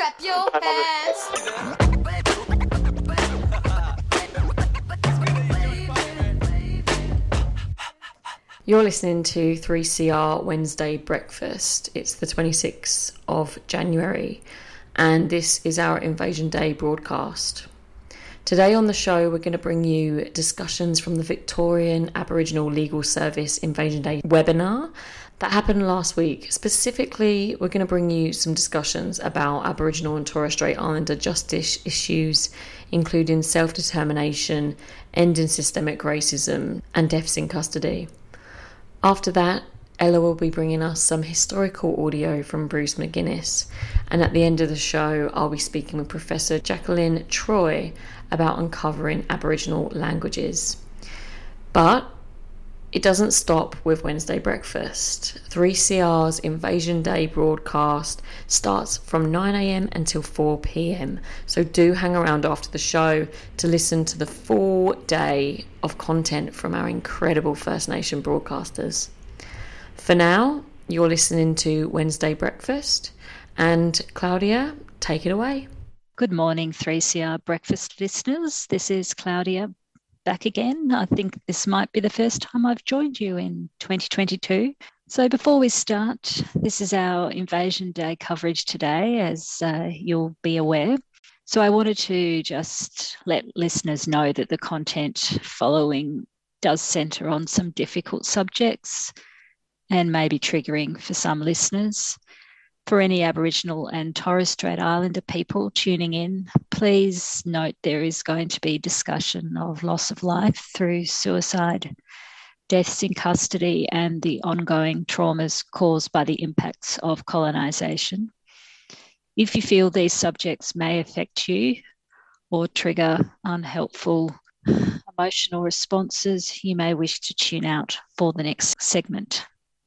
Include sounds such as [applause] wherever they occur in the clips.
Your hands. You're listening to 3CR Wednesday Breakfast. It's the 26th of January, and this is our Invasion Day broadcast. Today on the show, we're going to bring you discussions from the Victorian Aboriginal Legal Service Invasion Day webinar that happened last week. Specifically, we're going to bring you some discussions about Aboriginal and Torres Strait Islander justice issues, including self determination, ending systemic racism, and deaths in custody. After that, Ella will be bringing us some historical audio from Bruce McGuinness, and at the end of the show, I'll be speaking with Professor Jakelin Troy about uncovering Aboriginal languages. But it doesn't stop with Wednesday breakfast. 3CR's Invasion Day broadcast starts from 9am until 4pm, so do hang around after the show to listen to the full day of content from our incredible First Nation broadcasters. For now, you're listening to Wednesday breakfast, and Claudia, take it away. Good morning, 3CR breakfast listeners. This is Claudia back again. I think this might be the first time I've joined you in 2022. So, before we start, this is our Invasion Day coverage today, as uh, you'll be aware. So, I wanted to just let listeners know that the content following does centre on some difficult subjects and may be triggering for some listeners. For any Aboriginal and Torres Strait Islander people tuning in, please note there is going to be discussion of loss of life through suicide, deaths in custody, and the ongoing traumas caused by the impacts of colonisation. If you feel these subjects may affect you or trigger unhelpful emotional responses, you may wish to tune out for the next segment.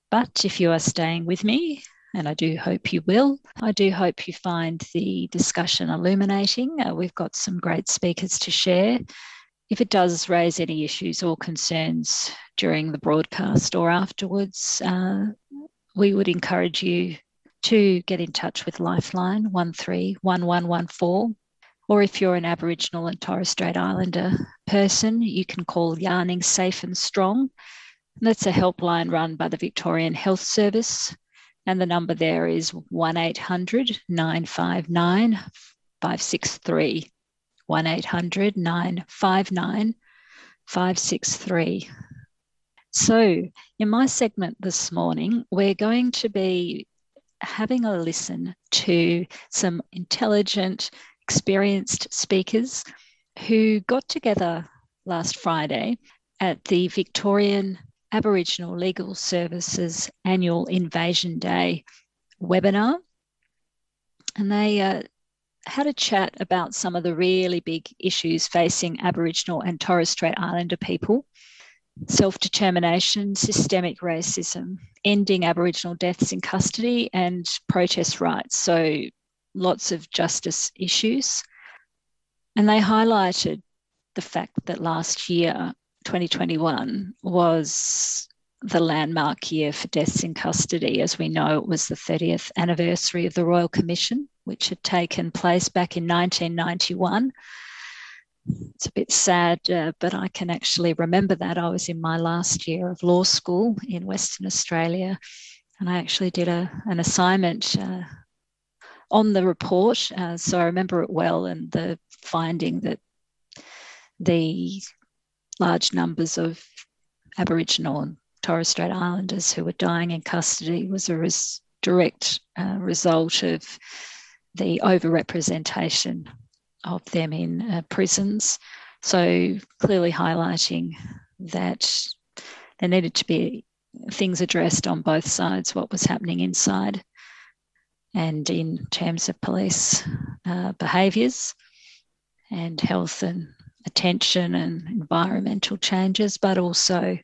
But if you are staying with me, and I do hope you will. I do hope you find the discussion illuminating. Uh, we've got some great speakers to share. If it does raise any issues or concerns during the broadcast or afterwards, uh, we would encourage you to get in touch with Lifeline 131114. Or if you're an Aboriginal and Torres Strait Islander person, you can call Yarning Safe and Strong. That's a helpline run by the Victorian Health Service and the number there is 1 800 959 563. 1 800 959 563. So, in my segment this morning, we're going to be having a listen to some intelligent, experienced speakers who got together last Friday at the Victorian Aboriginal Legal Services annual Invasion Day webinar. And they uh, had a chat about some of the really big issues facing Aboriginal and Torres Strait Islander people self determination, systemic racism, ending Aboriginal deaths in custody, and protest rights. So, lots of justice issues. And they highlighted the fact that last year 2021 was the landmark year for deaths in custody. As we know, it was the 30th anniversary of the Royal Commission, which had taken place back in 1991. It's a bit sad, uh, but I can actually remember that. I was in my last year of law school in Western Australia, and I actually did a, an assignment uh, on the report. Uh, so I remember it well and the finding that the large numbers of Aboriginal and Torres Strait Islanders who were dying in custody was a res- direct uh, result of the overrepresentation of them in uh, prisons. So, clearly highlighting that there needed to be things addressed on both sides what was happening inside and in terms of police uh, behaviours and health and attention and environmental changes, but also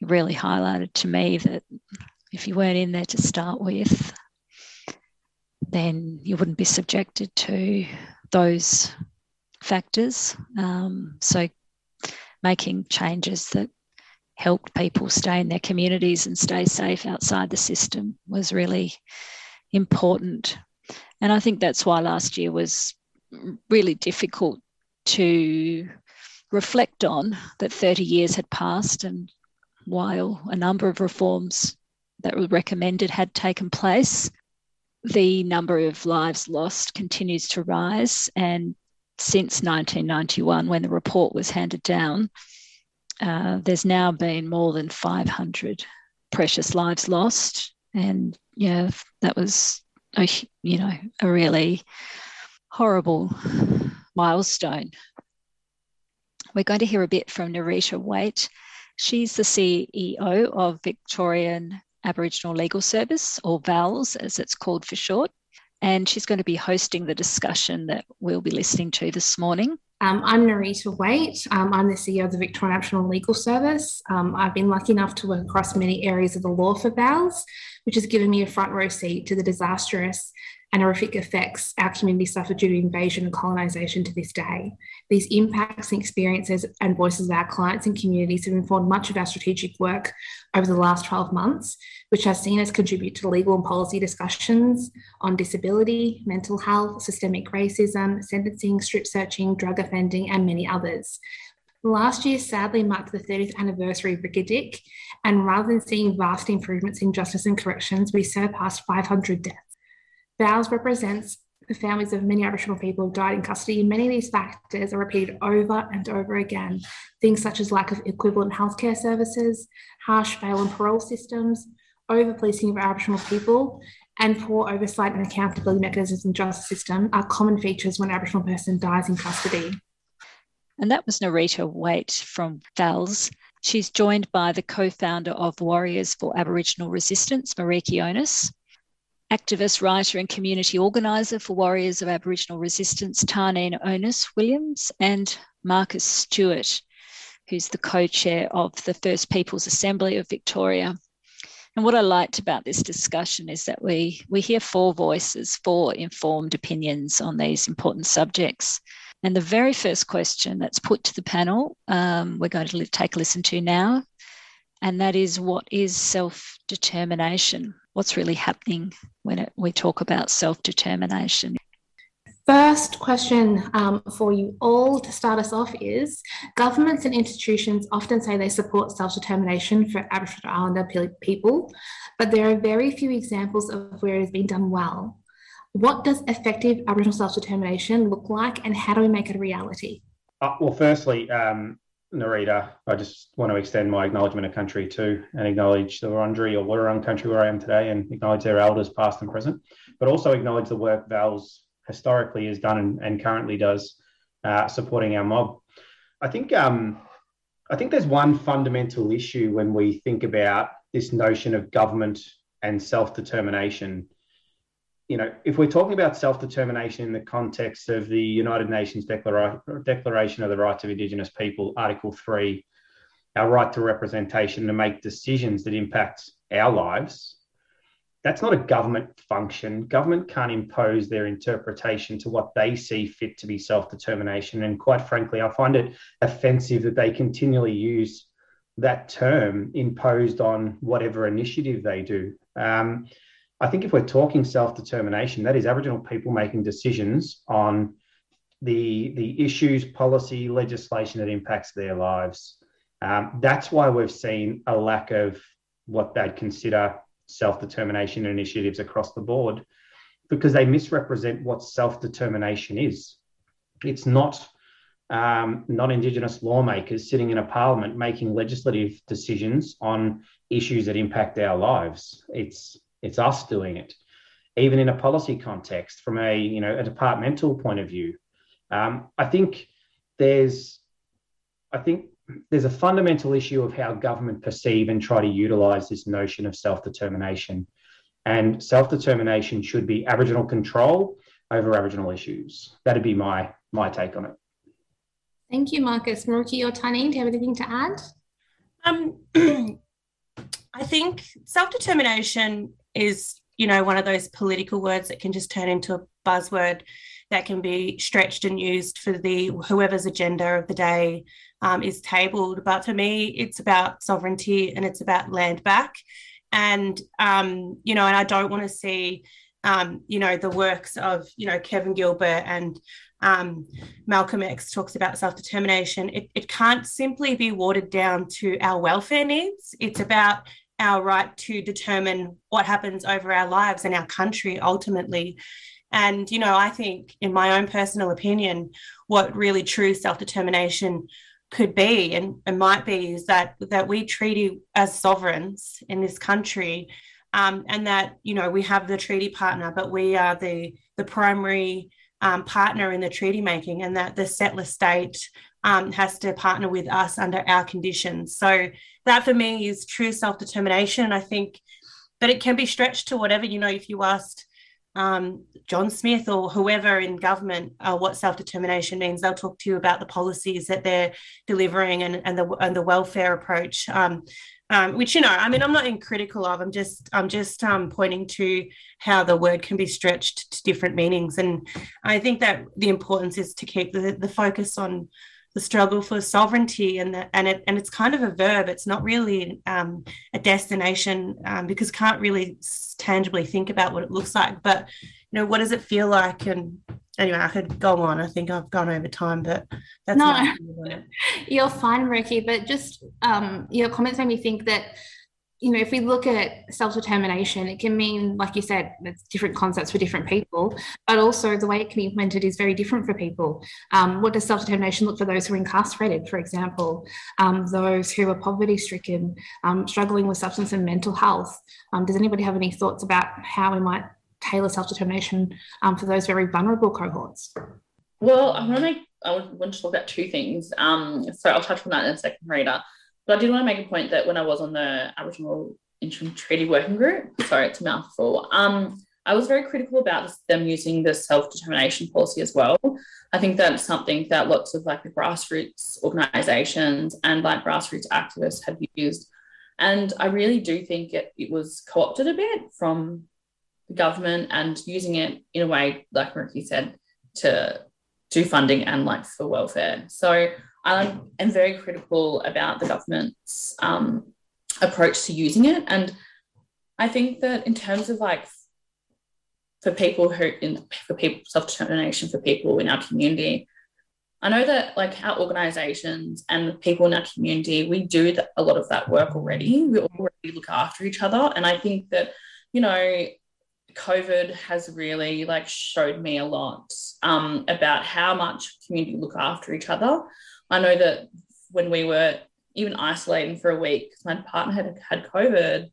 really highlighted to me that if you weren't in there to start with, then you wouldn't be subjected to those factors. Um, so, making changes that helped people stay in their communities and stay safe outside the system was really important. And I think that's why last year was really difficult to reflect on that 30 years had passed and while a number of reforms that were recommended had taken place, the number of lives lost continues to rise. And since 1991, when the report was handed down, uh, there's now been more than 500 precious lives lost. And yeah, that was a, you know, a really horrible milestone. We're going to hear a bit from Nerita Waight. She's the CEO of Victorian Aboriginal Legal Service, or VALS as it's called for short. And she's going to be hosting the discussion that we'll be listening to this morning. Um, I'm Nerita Waight. Um, I'm the CEO of the Victorian Aboriginal Legal Service. Um, I've been lucky enough to work across many areas of the law for VALS, which has given me a front row seat to the disastrous and horrific effects our community suffered due to invasion and colonisation to this day. These impacts and experiences and voices of our clients and communities have informed much of our strategic work over the last 12 months, which has seen us contribute to legal and policy discussions on disability, mental health, systemic racism, sentencing, strip searching, drug offending, and many others. Last year sadly marked the 30th anniversary of Ricky and rather than seeing vast improvements in justice and corrections, we surpassed 500 deaths. VALS represents the families of many Aboriginal people who died in custody. Many of these factors are repeated over and over again. Things such as lack of equivalent healthcare services, harsh bail and parole systems, over policing of Aboriginal people, and poor oversight and accountability mechanisms in the justice system are common features when an Aboriginal person dies in custody. And that was Nerita Waight from VALS. She's joined by the co founder of Warriors for Aboriginal Resistance, Meriki Onus, activist, writer, and community organiser for Warriors of Aboriginal Resistance, Tarneen Onus Williams, and Marcus Stewart, who's the co chair of the First Peoples Assembly of Victoria. And what I liked about this discussion is that we, we hear four voices, four informed opinions on these important subjects. And the very first question that's put to the panel, um, we're going to take a listen to now, and that is what is self determination? What's really happening when it, we talk about self determination? First question um, for you all to start us off is governments and institutions often say they support self determination for Aboriginal Islander people, but there are very few examples of where it has been done well. What does effective Aboriginal self determination look like, and how do we make it a reality? Uh, well, firstly, um, Nerita, I just want to extend my acknowledgement of country too and acknowledge the Wurundjeri Woi Wurrung country where I am today and acknowledge their elders past and present, but also acknowledge the work VALS historically has done and, and currently does uh, supporting our mob. I think um, I think there's one fundamental issue when we think about this notion of government and self-determination you know, if we're talking about self determination in the context of the United Nations Declara- Declaration of the Rights of Indigenous People, Article 3, our right to representation to make decisions that impact our lives, that's not a government function. Government can't impose their interpretation to what they see fit to be self determination. And quite frankly, I find it offensive that they continually use that term imposed on whatever initiative they do. Um, I think if we're talking self determination, that is Aboriginal people making decisions on the, the issues, policy, legislation that impacts their lives. Um, that's why we've seen a lack of what they'd consider self determination initiatives across the board because they misrepresent what self determination is. It's not um, non Indigenous lawmakers sitting in a parliament making legislative decisions on issues that impact our lives. It's it's us doing it. Even in a policy context, from a you know a departmental point of view, um, I think there's I think there's a fundamental issue of how government perceive and try to utilize this notion of self-determination. And self-determination should be Aboriginal control over Aboriginal issues. That'd be my my take on it. Thank you, Marcus. Meriki or Tani, do you have anything to add? Um, [clears throat] I think self determination is, you know, one of those political words that can just turn into a buzzword that can be stretched and used for the whoever's agenda of the day um, is tabled. But for me, it's about sovereignty and it's about land back. And um, you know, and I don't want to see um, you know, the works of, you know, Kevin Gilbert and um, Malcolm X talks about self determination. It, it can't simply be watered down to our welfare needs. It's about our right to determine what happens over our lives and our country ultimately. And, you know, I think, in my own personal opinion, what really true self determination could be and, and might be is that that we treat you as sovereigns in this country um, and that you know we have the treaty partner, but we are the the primary um, partner in the treaty making, and that the settler state um, has to partner with us under our conditions. So that for me is true self determination. I think, but it can be stretched to whatever you know. If you asked um, John Smith or whoever in government uh, what self determination means, they'll talk to you about the policies that they're delivering and, and the and the welfare approach. Um, um, which you know i mean i'm not in critical of i'm just i'm just um, pointing to how the word can be stretched to different meanings and i think that the importance is to keep the, the focus on the struggle for sovereignty and the, and it and it's kind of a verb it's not really um, a destination um, because can't really tangibly think about what it looks like but you know what does it feel like and anyway, I could go on. I think I've gone over time, but that's no, [laughs] you're fine, Ricky. But just um, your comments made me think that you know if we look at self-determination, it can mean, like you said, it's different concepts for different people, but also the way it can be implemented is very different for people. Um, what does self-determination look for those who are incarcerated, for example, um, those who are poverty-stricken, um, struggling with substance and mental health? Um, does anybody have any thoughts about how we might tailor self determination um, for those very vulnerable cohorts? Well, I want to make I want to talk about two things. Um, so I'll touch on that in a second, Rita. But I did want to make a point that when I was on the Aboriginal Interim Treaty Working Group, sorry, it's a mouthful. Um, I was very critical about them using the self determination policy as well. I think that's something that lots of like the grassroots organisations and like grassroots activists have used. And I really do think it, it was co opted a bit from the government and using it in a way, like Ricky said, to do funding and like for welfare. So I am very critical about the government's um, approach to using it. And I think that in terms of like for people who in for people self-determination for people in our community, I know that like our organizations and people in our community, we do a lot of that work already. We already look after each other. And I think that, you know, COVID has really like showed me a lot um, about how much community look after each other. I know that when we were even isolating for a week, my partner had had COVID,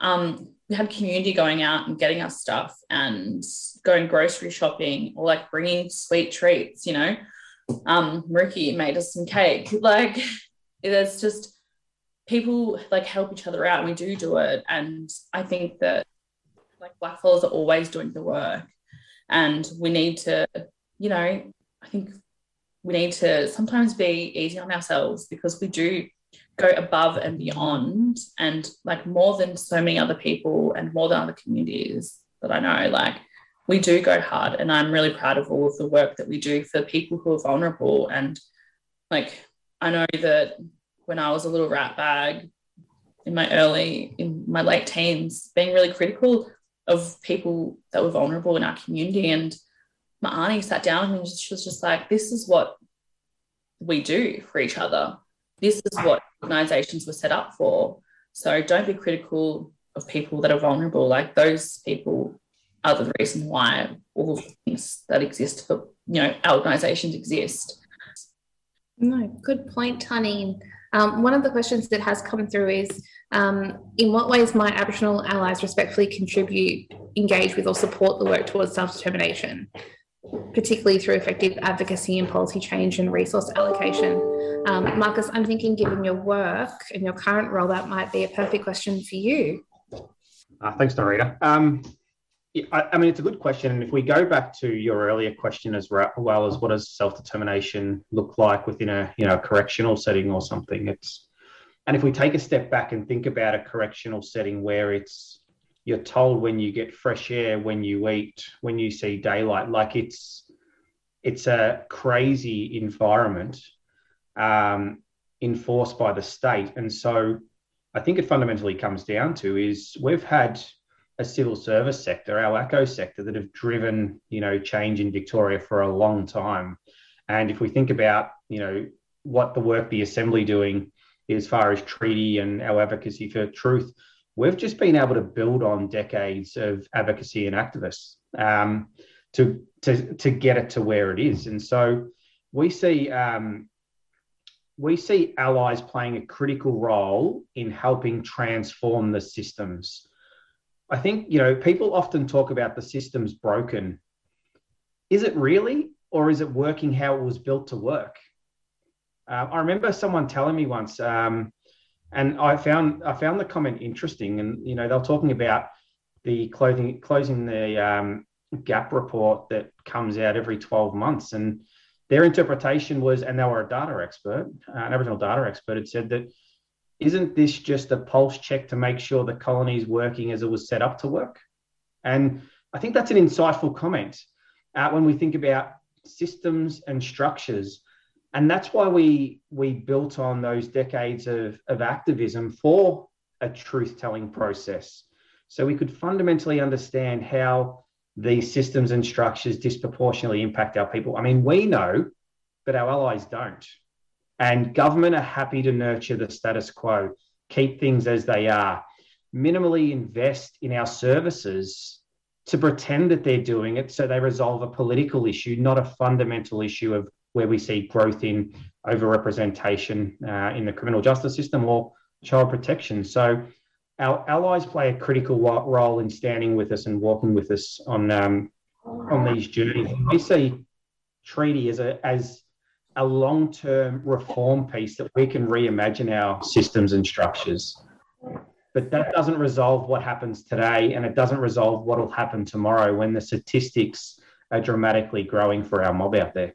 um, we had community going out and getting us stuff and going grocery shopping or like bringing sweet treats, you know. Um, Ricky made us some cake. [laughs] Like, there's just people like help each other out. And we do do it. And I think that like black fellas are always doing the work and we need to you know i think we need to sometimes be easy on ourselves because we do go above and beyond and like more than so many other people and more than other communities that i know like we do go hard and i'm really proud of all of the work that we do for people who are vulnerable and like i know that when i was a little rat bag in my early in my late teens being really critical of people that were vulnerable in our community. And my auntie sat down and she was just like, this is what we do for each other. This is what organizations were set up for. So don't be critical of people that are vulnerable. Like those people are the reason why all the things that exist for, you know, organizations exist. No, good point, Tani. Um, one of the questions that has come through is um, in what ways might Aboriginal allies respectfully contribute, engage with, or support the work towards self determination, particularly through effective advocacy and policy change and resource allocation? Um, Marcus, I'm thinking, given your work and your current role, that might be a perfect question for you. Uh, thanks, Nerita. Um, I, I mean, it's a good question. And if we go back to your earlier question as well as what does self-determination look like within a you know correctional setting or something, it's and if we take a step back and think about a correctional setting where it's you're told when you get fresh air, when you eat, when you see daylight, like it's it's a crazy environment um, enforced by the state. And so I think it fundamentally comes down to is we've had a civil service sector, our ACCO sector, that have driven, you know, change in Victoria for a long time. And if we think about, you know, what the work the Assembly doing as far as treaty and our advocacy for truth, we've just been able to build on decades of advocacy and activists um, to, to, to get it to where it is. And so we see um, we see allies playing a critical role in helping transform the systems. I think, you know, people often talk about the systems broken. Is it really, or is it working how it was built to work? Uh, I remember someone telling me once, um, and I found I found the comment interesting. And you know, they're talking about the clothing closing the um, gap report that comes out every 12 months, and their interpretation was, and they were a data expert, an Aboriginal data expert, had said that isn't this just a pulse check to make sure the colony is working as it was set up to work? And I think that's an insightful comment uh, when we think about systems and structures. And that's why we, we built on those decades of, of activism for a truth telling process. So we could fundamentally understand how these systems and structures disproportionately impact our people. I mean, we know, but our allies don't. And government are happy to nurture the status quo, keep things as they are, minimally invest in our services to pretend that they're doing it so they resolve a political issue, not a fundamental issue of where we see growth in overrepresentation uh, in the criminal justice system or child protection. So our allies play a critical role in standing with us and walking with us on um, on these journeys. We see treaty as a as a long term reform piece that we can reimagine our systems and structures. But that doesn't resolve what happens today, and it doesn't resolve what will happen tomorrow when the statistics are dramatically growing for our mob out there.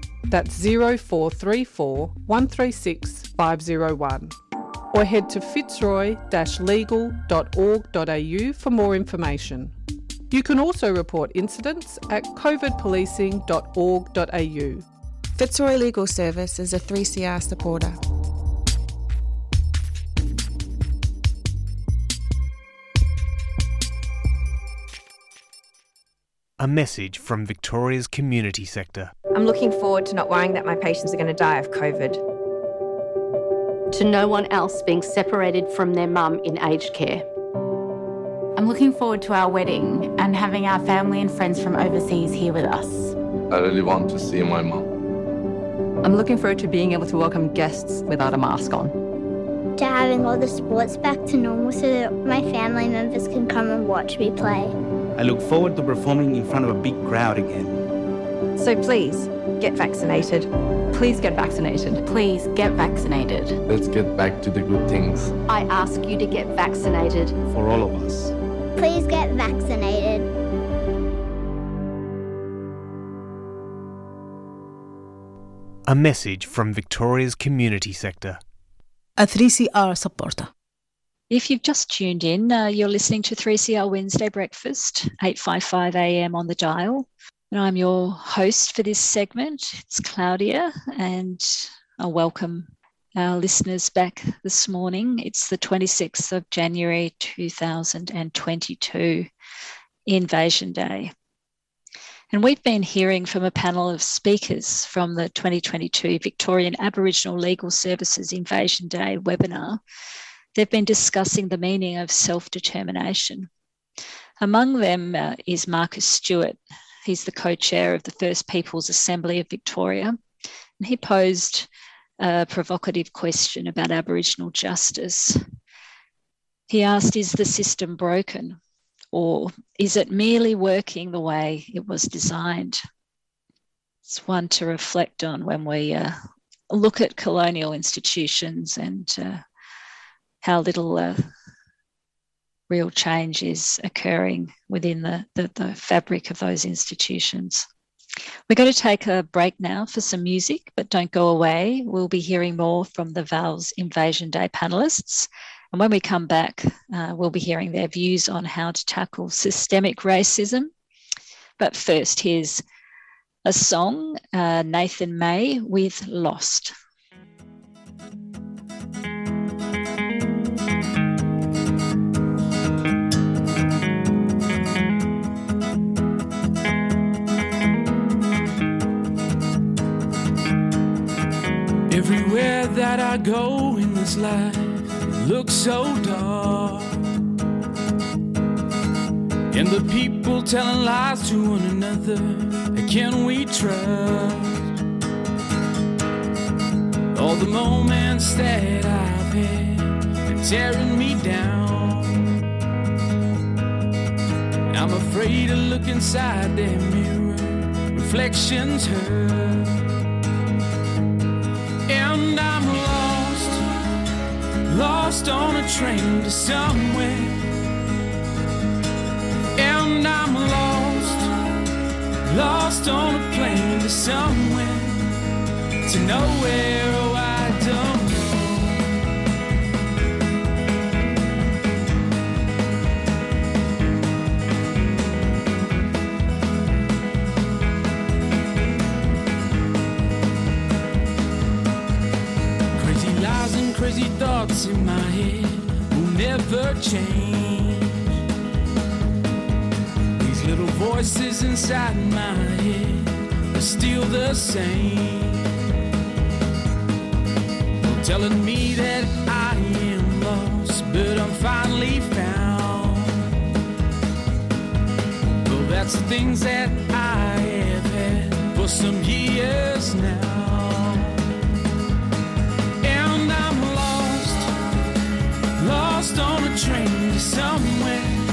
That's 0434 136 501. Or head to fitzroy legal.org.au for more information. You can also report incidents at covidpolicing.org.au. Fitzroy Legal Service is a 3CR supporter. A message from Victoria's community sector. I'm looking forward to not worrying that my patients are going to die of COVID. To no one else being separated from their mum in aged care. I'm looking forward to our wedding and having our family and friends from overseas here with us. I really want to see my mum. I'm looking forward to being able to welcome guests without a mask on. To having all the sports back to normal so that my family members can come and watch me play. I look forward to performing in front of a big crowd again. So please, get vaccinated. Please get vaccinated. Please get vaccinated. Let's get back to the good things. I ask you to get vaccinated. For all of us. Please get vaccinated. A message from Victoria's community sector. A 3CR supporter. If you've just tuned in, uh, you're listening to 3CR Wednesday Breakfast, 8:55 a.m. on the dial, and I'm your host for this segment. It's Claudia, and I welcome our listeners back this morning. It's the 26th of January 2022, Invasion Day. And we've been hearing from a panel of speakers from the 2022 Victorian Aboriginal Legal Services Invasion Day webinar they've been discussing the meaning of self determination. Among them uh, is Marcus Stewart. He's the co chair of the First Peoples Assembly of Victoria. And he posed a provocative question about Aboriginal justice. He asked Is the system broken? Or is it merely working the way it was designed? It's one to reflect on when we uh, look at colonial institutions and uh, how little uh, real change is occurring within the, the, the fabric of those institutions. We're going to take a break now for some music, but don't go away. We'll be hearing more from the VALS Invasion Day panelists. And when we come back, uh, we'll be hearing their views on how to tackle systemic racism. But first, here's a song, uh, Nathan May with Lost. That I go in this life it looks so dark. And the people telling lies to one another, can we trust? All the moments that I've had are tearing me down. I'm afraid to look inside that mirror, reflections hurt. Lost on a train to somewhere. And I'm lost, lost on a plane to somewhere, to nowhere. Oh, I don't thoughts in my head will never change. These little voices inside my head are still the same. Telling me that I am lost, but I'm finally found. Well, that's the things that I have had for some years now. Lost on a train to somewhere.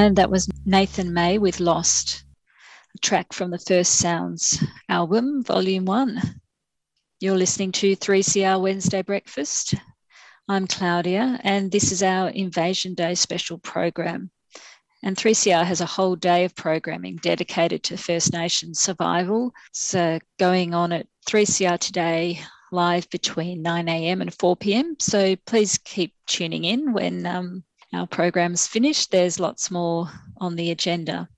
And that was Nathan May with Lost, a track from the First Sounds album, Volume 1. You're listening to 3CR Wednesday Breakfast. I'm Claudia, and this is our Invasion Day special program. And 3CR has a whole day of programming dedicated to First Nations survival. Uh, going on at 3CR today, live between 9am and 4pm. So please keep tuning in when um, our program's finished. There's lots more on the agenda.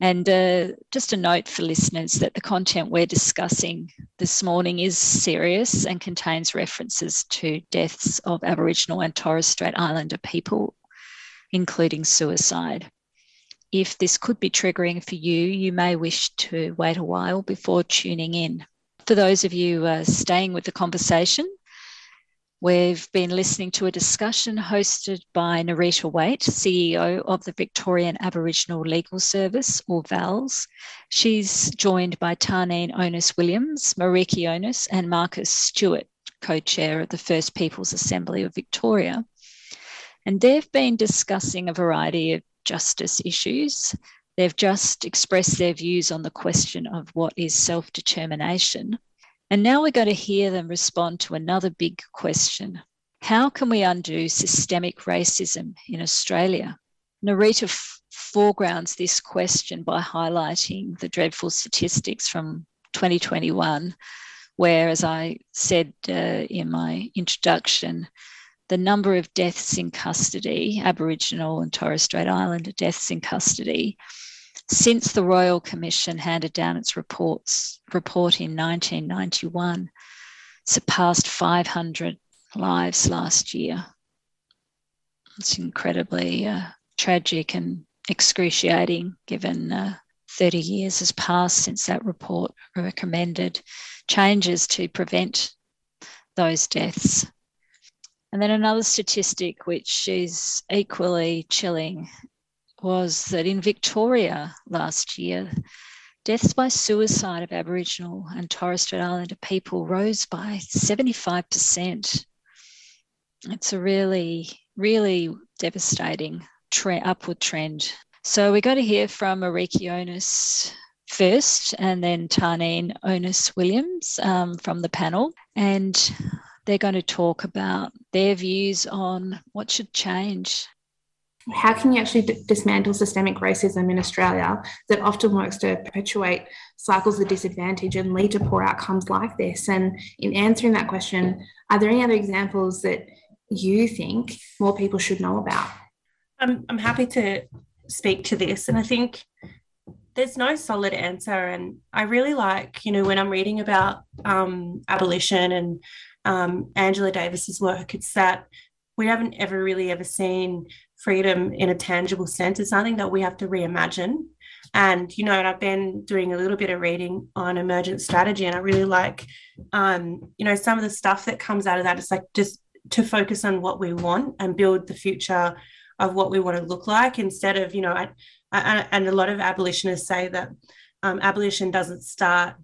And uh, just a note for listeners that the content we're discussing this morning is serious and contains references to deaths of Aboriginal and Torres Strait Islander people, including suicide. If this could be triggering for you, you may wish to wait a while before tuning in. For those of you uh, staying with the conversation, We've been listening to a discussion hosted by Nerita Waight, CEO of the Victorian Aboriginal Legal Service, or VALS. She's joined by Tarneen Onus Williams, Meriki Onus, and Marcus Stewart, co chair of the First Peoples Assembly of Victoria. And they've been discussing a variety of justice issues. They've just expressed their views on the question of what is self determination and now we're going to hear them respond to another big question How can we undo systemic racism in Australia? Nerita f- foregrounds this question by highlighting the dreadful statistics from 2021, where, as I said uh, in my introduction, the number of deaths in custody, Aboriginal and Torres Strait Islander deaths in custody, since the Royal Commission handed down its reports report in 1991, surpassed 500 lives last year. It's incredibly uh, tragic and excruciating given uh, 30 years has passed since that report recommended changes to prevent those deaths. And then another statistic which is equally chilling was that in Victoria last year, deaths by suicide of Aboriginal and Torres Strait Islander people rose by 75%. It's a really, really devastating tre- upward trend. So we're going to hear from Meriki Onus first and then Tarneen Onus Williams um, from the panel. And they're going to talk about their views on what should change how can you actually d- dismantle systemic racism in Australia that often works to perpetuate cycles of disadvantage and lead to poor outcomes like this? And in answering that question, are there any other examples that you think more people should know about? I'm, I'm happy to speak to this. And I think there's no solid answer. And I really like, you know, when I'm reading about um, abolition and um, Angela Davis's work, it's that we haven't ever really ever seen freedom in a tangible sense. is something that we have to reimagine. And, you know, and I've been doing a little bit of reading on emergent strategy, and I really like, um, you know, some of the stuff that comes out of that. It's like just to focus on what we want and build the future of what we want to look like instead of, you know, I, I, and a lot of abolitionists say that um, abolition doesn't start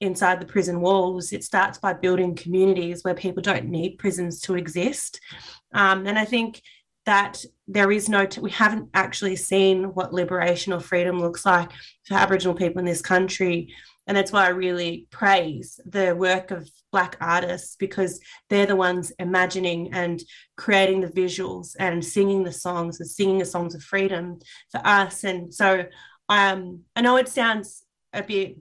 inside the prison walls. It starts by building communities where people don't need prisons to exist. Um, and I think that there is no, t- we haven't actually seen what liberation or freedom looks like for Aboriginal people in this country. And that's why I really praise the work of Black artists because they're the ones imagining and creating the visuals and singing the songs and singing the songs of freedom for us. And so um, I know it sounds a bit,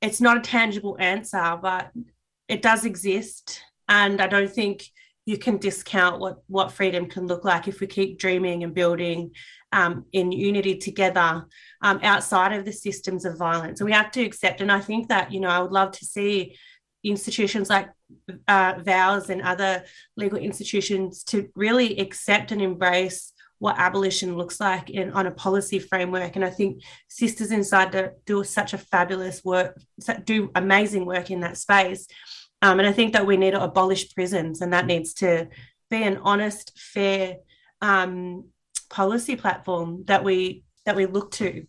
it's not a tangible answer, but it does exist. And I don't think you can discount what what freedom can look like if we keep dreaming and building um, in unity together um, outside of the systems of violence. And we have to accept. And I think that you know I would love to see institutions like uh, VALS and other legal institutions to really accept and embrace what abolition looks like in on a policy framework. And I think Sisters Inside do such a fabulous work, do amazing work in that space. Um, and I think that we need to abolish prisons, and that needs to be an honest, fair um, policy platform that we that we look to.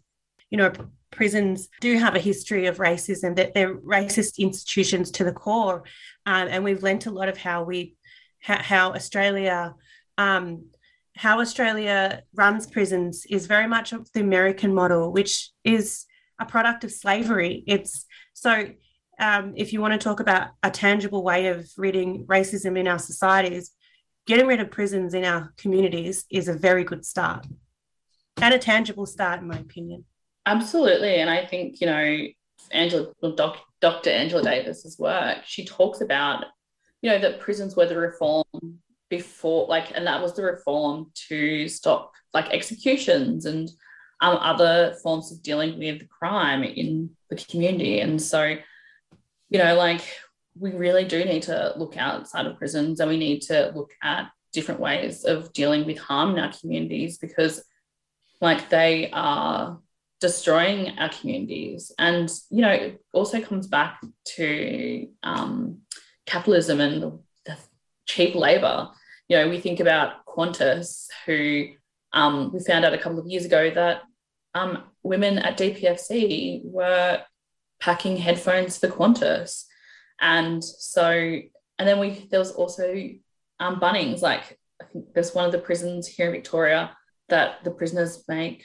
You know, prisons do have a history of racism; that they're racist institutions to the core, um, and we've lent a lot of how we how, how Australia. Um, how Australia runs prisons is very much of the American model, which is a product of slavery. It's so um, if you want to talk about a tangible way of ridding racism in our societies, getting rid of prisons in our communities is a very good start and a tangible start, in my opinion. Absolutely. And I think, you know, Angela, doc, Dr. Angela Davis's work, she talks about, you know, that prisons were the reform before, like, and that was the reform to stop like executions and um, other forms of dealing with crime in the community. And so, you know, like we really do need to look outside of prisons and we need to look at different ways of dealing with harm in our communities because, like, they are destroying our communities. And, you know, it also comes back to um, capitalism and the, the cheap labor. You know, we think about Qantas, who um, we found out a couple of years ago that um, women at DPFC were packing headphones for Qantas. And so, and then we, there was also um, Bunnings, like I think there's one of the prisons here in Victoria that the prisoners make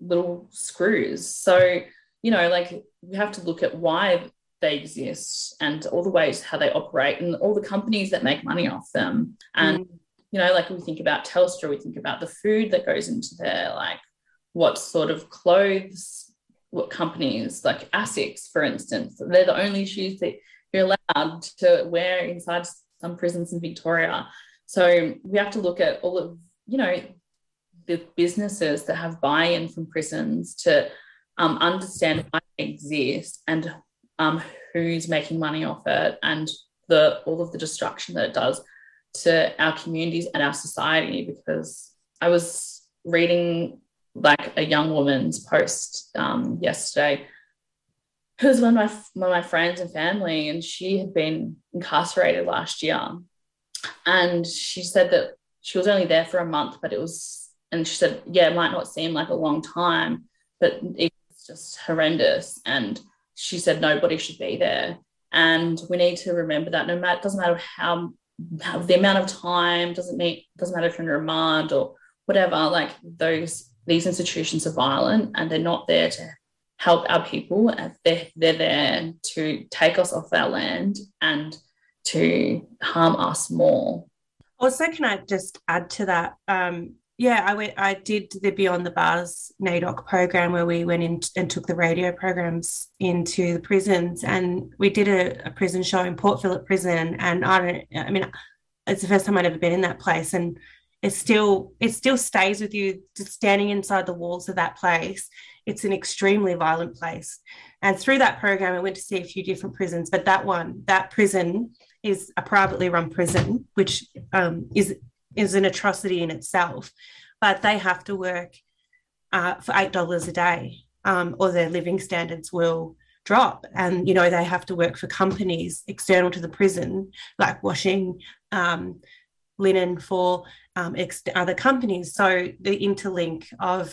little screws. So, you know, like we have to look at why they exist and all the ways how they operate and all the companies that make money off them. And, you know, like we think about Telstra, we think about the food that goes into there, like what sort of clothes, what companies, like ASICS, for instance, they're the only shoes that you're allowed to wear inside some prisons in Victoria. So we have to look at all of, you know, the businesses that have buy-in from prisons to um, understand why they exist and um, who's making money off it and the all of the destruction that it does to our communities and our society. Because I was reading like a young woman's post um, yesterday who's one of my one of my friends and family, and she had been incarcerated last year, and she said that she was only there for a month, but it was, and she said, yeah, it might not seem like a long time, but it was just horrendous, and she said nobody should be there, and we need to remember that no matter doesn't matter how, how the amount of time doesn't mean doesn't matter if you're in remand or whatever, like those these institutions are violent and they're not there to help our people. They're, they're there to take us off our land and to harm us more. Also, can I just add to that? Um, yeah, I went. I did the Beyond the Bars NAIDOC program where we went in and took the radio programs into the prisons, and we did a, a prison show in Port Phillip Prison. And I don't. I mean, it's the first time I'd ever been in that place, and it still it still stays with you just standing inside the walls of that place. It's an extremely violent place. And through that program i went to see a few different prisons but that one that prison is a privately run prison which um, is is an atrocity in itself but they have to work uh, for eight dollars a day um, or their living standards will drop. And you know they have to work for companies external to the prison like washing um, linen for um, ex- other companies. So the interlink of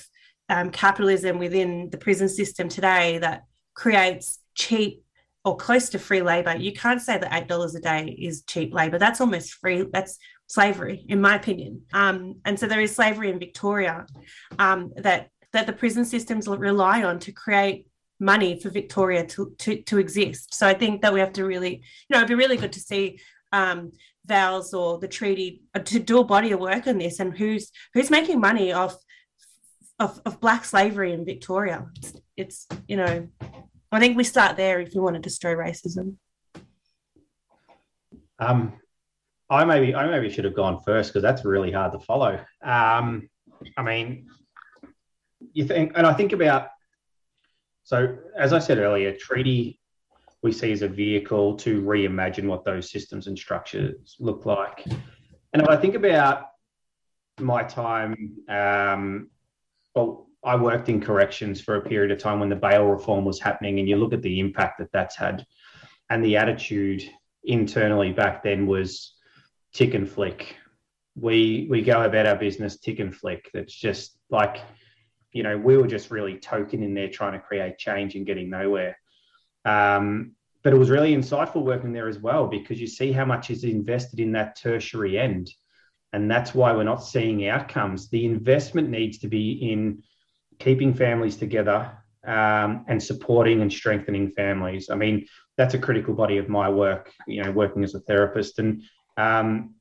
um, capitalism within the prison system today that creates cheap or close to free labor. You can't say that eight dollars a day is cheap labor. That's almost free. That's slavery, in my opinion. Um, and so there is slavery in Victoria um, that that the prison systems rely on to create money for Victoria to, to to exist. So I think that we have to really, you know, it'd be really good to see um, VALS or the treaty uh, to do a body of work on this and who's who's making money off of, of black slavery in Victoria. It's, it's you know, I think we start there if we want to destroy racism. Um, I maybe I maybe should have gone first because that's really hard to follow. Um, I mean, you think, and I think about. So, as I said earlier, treaty we see as a vehicle to reimagine what those systems and structures look like. And if I think about my time, um, well, I worked in corrections for a period of time when the bail reform was happening, and you look at the impact that that's had, and the attitude internally back then was tick and flick. We we go about our business tick and flick. That's just like, you know, we were just really token in there trying to create change and getting nowhere. Um, but it was really insightful working there as well because you see how much is invested in that tertiary end. And that's why we're not seeing outcomes. The investment needs to be in keeping families together um, and supporting and strengthening families. I mean, that's a critical body of my work, you know, working as a therapist. And um,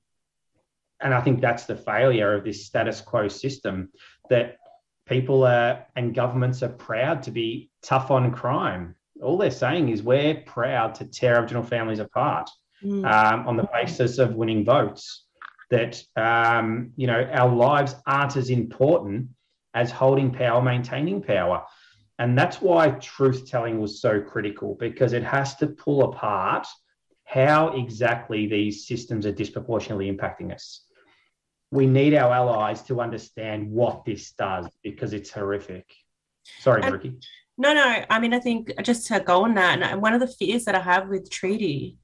and I think that's the failure of this status quo system that people are and governments are proud to be tough on crime all they're saying is we're proud to tear Aboriginal families apart Mm. um, on the basis of winning votes. That um, you know our lives aren't as important as holding power, maintaining power. And that's why truth telling was so critical because it has to pull apart how exactly these systems are disproportionately impacting us. We need our allies to understand what this does because it's horrific. Sorry, And- Ricky. No, no. I mean, I think just to go on that, and one of the fears that I have with treaty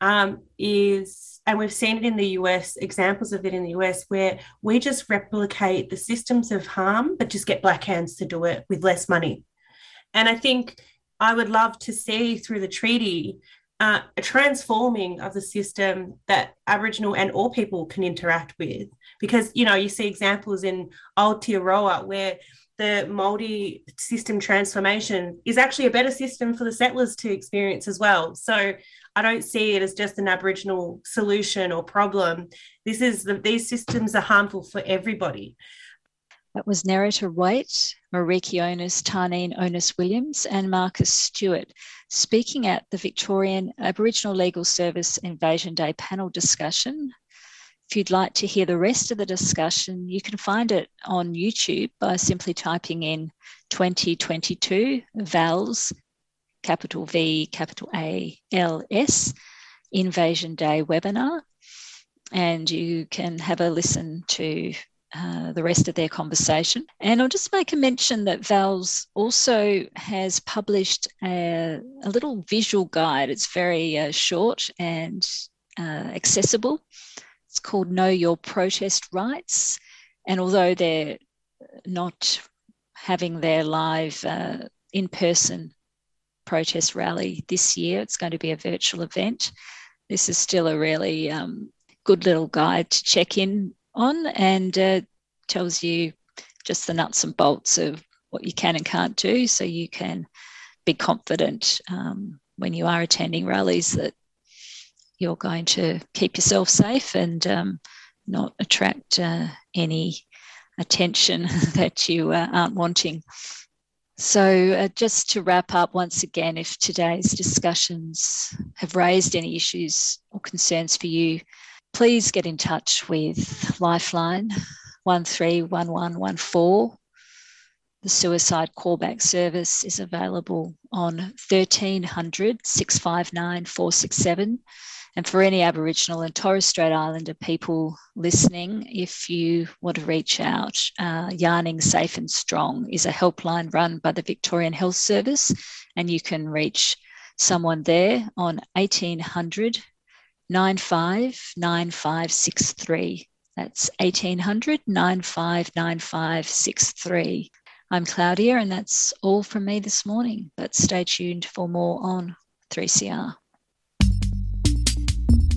um, is, and we've seen it in the US, examples of it in the US, where we just replicate the systems of harm, but just get black hands to do it with less money. And I think I would love to see through the treaty uh, a transforming of the system that Aboriginal and all people can interact with. Because, you know, you see examples in Aotearoa where the multi system transformation is actually a better system for the settlers to experience as well. So I don't see it as just an Aboriginal solution or problem. This is the, these systems are harmful for everybody. That was Nerita Waight, Meriki Onus, Tarneen Onus Williams, and Marcus Stewart speaking at the Victorian Aboriginal Legal Service Invasion Day panel discussion. If you'd like to hear the rest of the discussion, you can find it on YouTube by simply typing in 2022 VALS, capital V, capital A, L, S, Invasion Day webinar. And you can have a listen to uh, the rest of their conversation. And I'll just make a mention that VALS also has published a, a little visual guide. It's very uh, short and uh, accessible. It's called Know Your Protest Rights. And although they're not having their live uh, in person protest rally this year, it's going to be a virtual event. This is still a really um, good little guide to check in on and uh, tells you just the nuts and bolts of what you can and can't do so you can be confident um, when you are attending rallies that you're going to keep yourself safe and um, not attract uh, any attention [laughs] that you uh, aren't wanting. So, uh, just to wrap up once again, if today's discussions have raised any issues or concerns for you, please get in touch with Lifeline 131114. The suicide callback service is available on 1300 659 467. And for any Aboriginal and Torres Strait Islander people listening, if you want to reach out, uh, Yarning Safe and Strong is a helpline run by the Victorian Health Service, and you can reach someone there on 1800 959563. That's 1800 959563. I'm Claudia, and that's all from me this morning. But stay tuned for more on 3CR.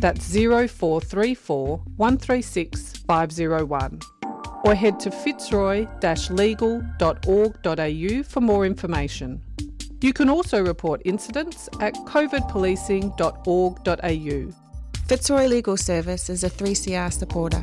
That's 0434 136 501. Or head to fitzroy legal.org.au for more information. You can also report incidents at covidpolicing.org.au. Fitzroy Legal Service is a 3CR supporter.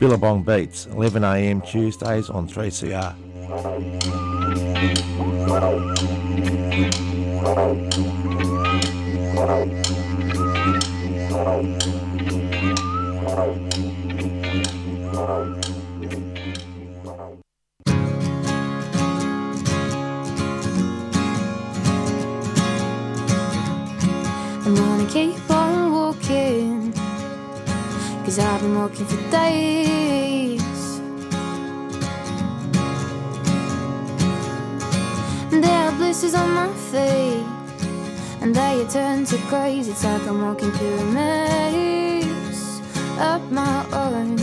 Billabong Beats, 11am Tuesdays on 3CR. It's like I'm walking through a maze up my own.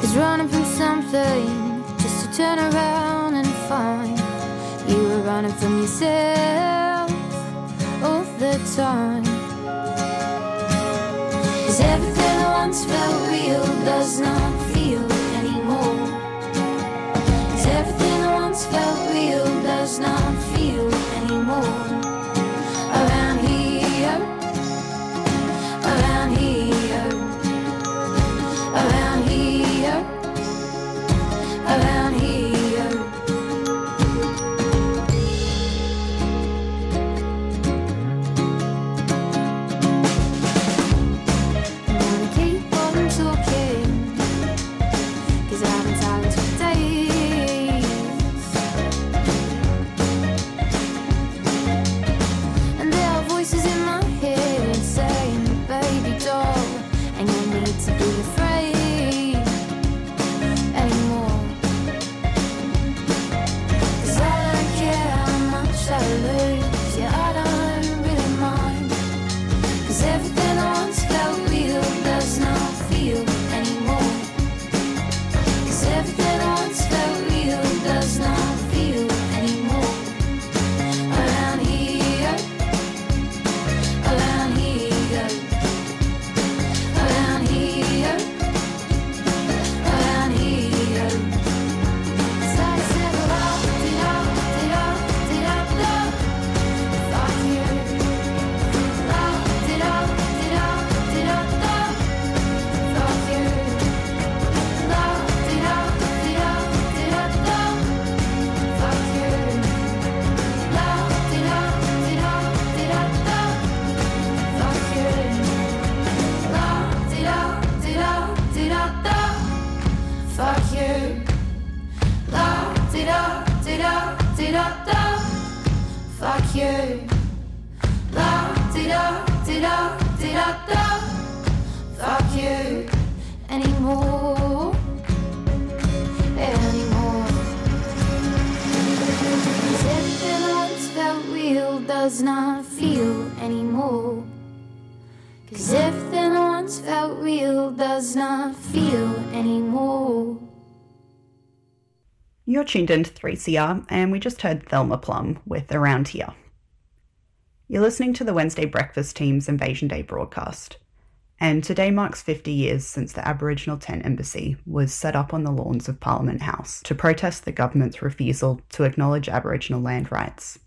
Cause running from something just to turn around and find you were running from yourself all the time. Does not feel anymore. Cause everything once felt real does not feel anymore. You're tuned into 3CR, and we just heard Thelma Plum with Around Here. You're listening to the Wednesday Breakfast Team's Invasion Day broadcast, and today marks 50 years since the Aboriginal Tent Embassy was set up on the lawns of Parliament House to protest the government's refusal to acknowledge Aboriginal land rights.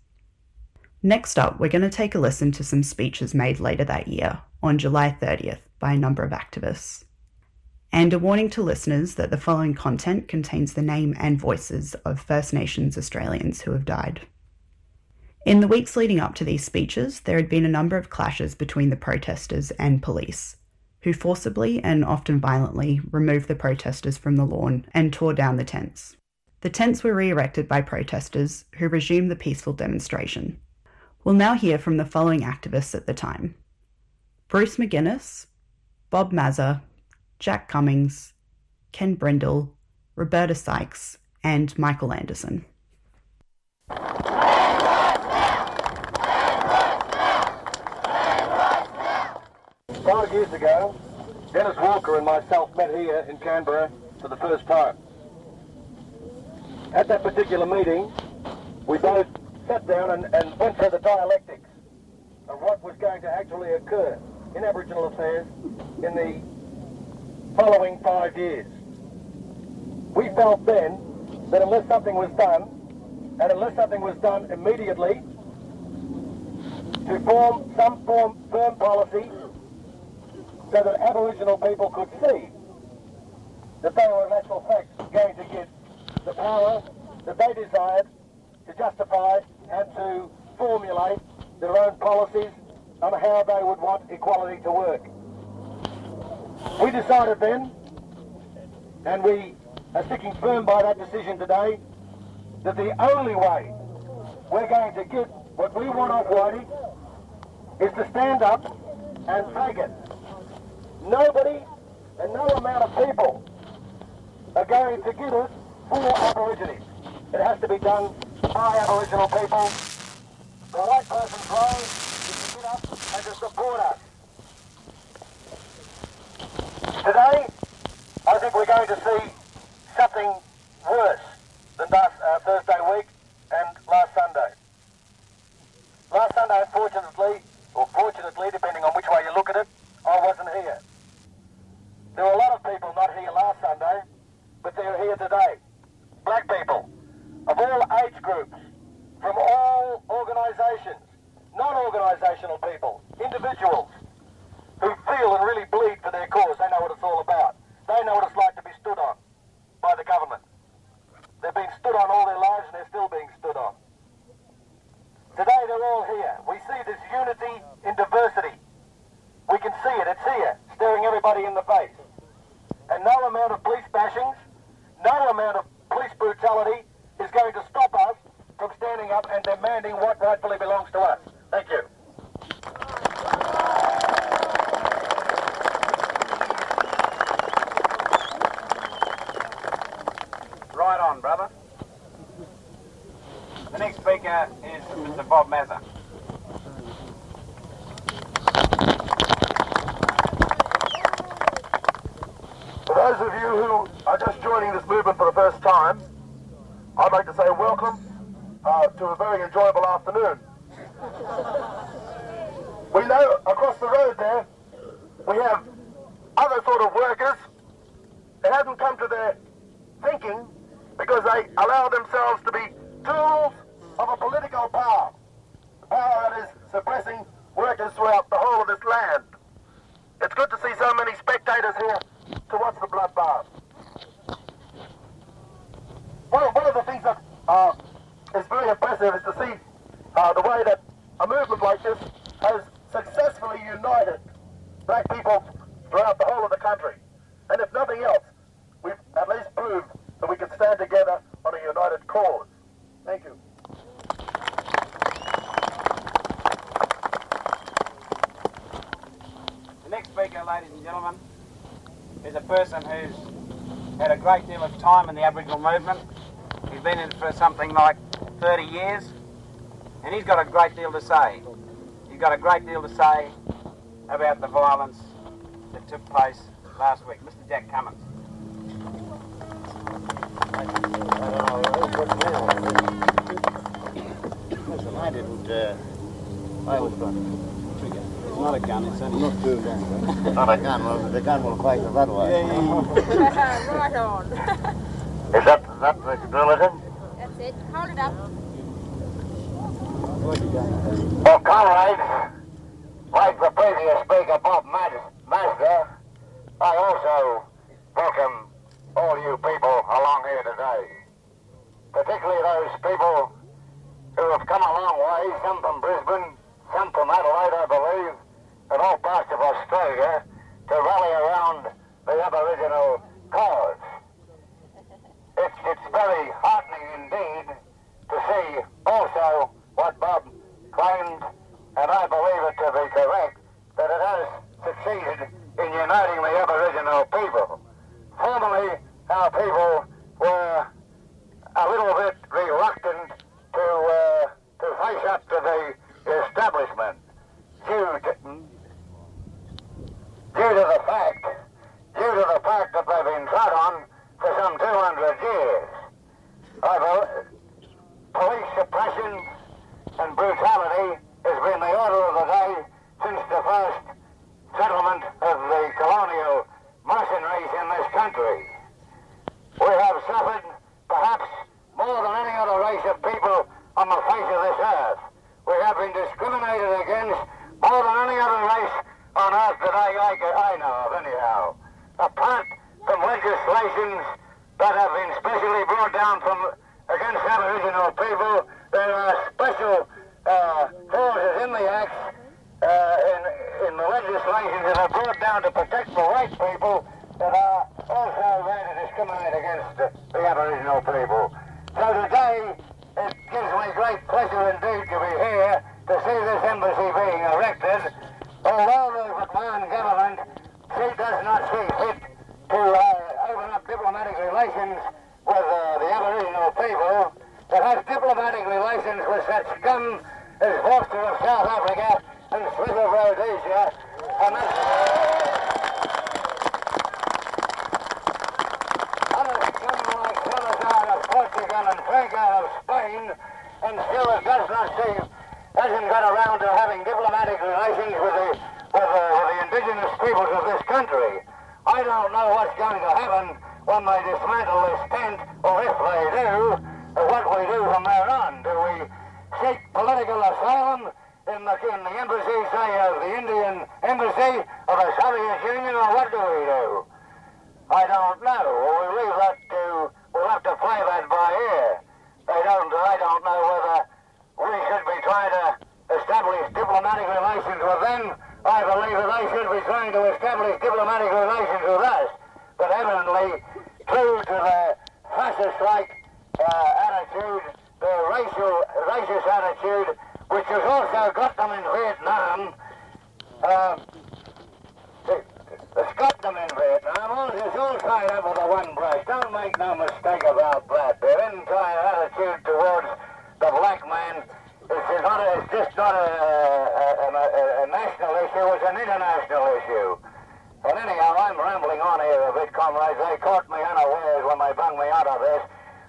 Next up, we're going to take a listen to some speeches made later that year, on July 30th, by a number of activists. And a warning to listeners that the following content contains the name and voices of First Nations Australians who have died. In the weeks leading up to these speeches, there had been a number of clashes between the protesters and police, who forcibly and often violently removed the protesters from the lawn and tore down the tents. The tents were re erected by protesters who resumed the peaceful demonstration. We'll now hear from the following activists at the time Bruce McGuinness, Bob Maza, Jack Cummings, Ken Brindle, Roberta Sykes, and Michael Anderson. Five years ago, Dennis Walker and myself met here in Canberra for the first time. At that particular meeting, we both sat down and, and went through the dialectics of what was going to actually occur in Aboriginal affairs in the following five years. We felt then that unless something was done, and unless something was done immediately, to form some form firm policy so that Aboriginal people could see that they were in actual fact going to get the power that they desired to justify and to formulate their own policies on how they would want equality to work. We decided then, and we are sticking firm by that decision today, that the only way we're going to get what we want off Whitey is to stand up and take it. Nobody and no amount of people are going to give us for Aborigines. It has to be done by Aboriginal people. The right person's role is to get up and to support us. Today, I think we're going to see something worse deal to say. He's got a great deal to say about the violence that took place last week. Mr. Jack Cummins. Listen, I didn't, uh, I was going trigger. It's not a gun, it's only... Not two guns, Not a gun, well, the gun will fight the that way. right on. Is that, that the bulletin? That's it. Hold it up. Well, comrades, like the previous speaker, Bob Maz- Maza, I also welcome all you people along here today. Particularly those people who have come a long way, some from Brisbane, some from Adelaide, I believe, and all parts of Australia, to rally around the Aboriginal cause. It's, it's very heartening indeed to see also what Bob claimed, and I believe it to be correct, that it has succeeded in uniting the Aboriginal people. Formerly, our people were a little bit reluctant to uh, to face up to the establishment due to, due to the fact due to the fact that they've been trod on for some 200 years. I bel- police suppression and brutality has been the order of the day since the first settlement of the colonial mercenaries in this country. We have suffered perhaps more than any other race of people on the face of this earth. We have been discriminated against more than any other race on earth that I, I, I know of anyhow. Apart from legislations that have been specially brought down from against Aboriginal people, there are special uh, clauses in the Acts, uh, in, in the legislation that are brought down to protect the white people that are also there to discriminate against the, Aboriginal people. So today, it gives me great pleasure indeed to be here to see this embassy being erected, although the McMahon government see, does not see fit to uh, open up diplomatic relations with uh, the Aboriginal people, it has diplomatic relations with such scum as Vorster of South Africa and Smith of Rhodesia, and that's... Scum like Salazar of Portugal and Franco of Spain, and still it does not seem, hasn't got around to having diplomatic relations with the, with, the, with the indigenous peoples of this country. I don't know what's going to happen when they dismantle this tent, or if they do, what we do from there on. Do we seek political asylum in the, in the embassy, say, of the Indian embassy of the Soviet Union, or what do we do? I don't know. Well, we leave that to, we'll have to play that by ear. They don't, I don't know whether we should be trying to establish diplomatic relations with them. I believe that they should be trying to establish diplomatic relations with us. But evidently, true to their fascist-like uh, attitude, their racial, racist attitude, which has also got them in Vietnam, uh, it's got them in Vietnam. It's all tied up with a one brush. Don't make no mistake about that. Their entire attitude towards the black man is not a, it's just not a, a, a, a national issue, it's an international issue. And anyhow, I'm rambling on here a bit, comrades. They caught me unawares when they bung me out of this.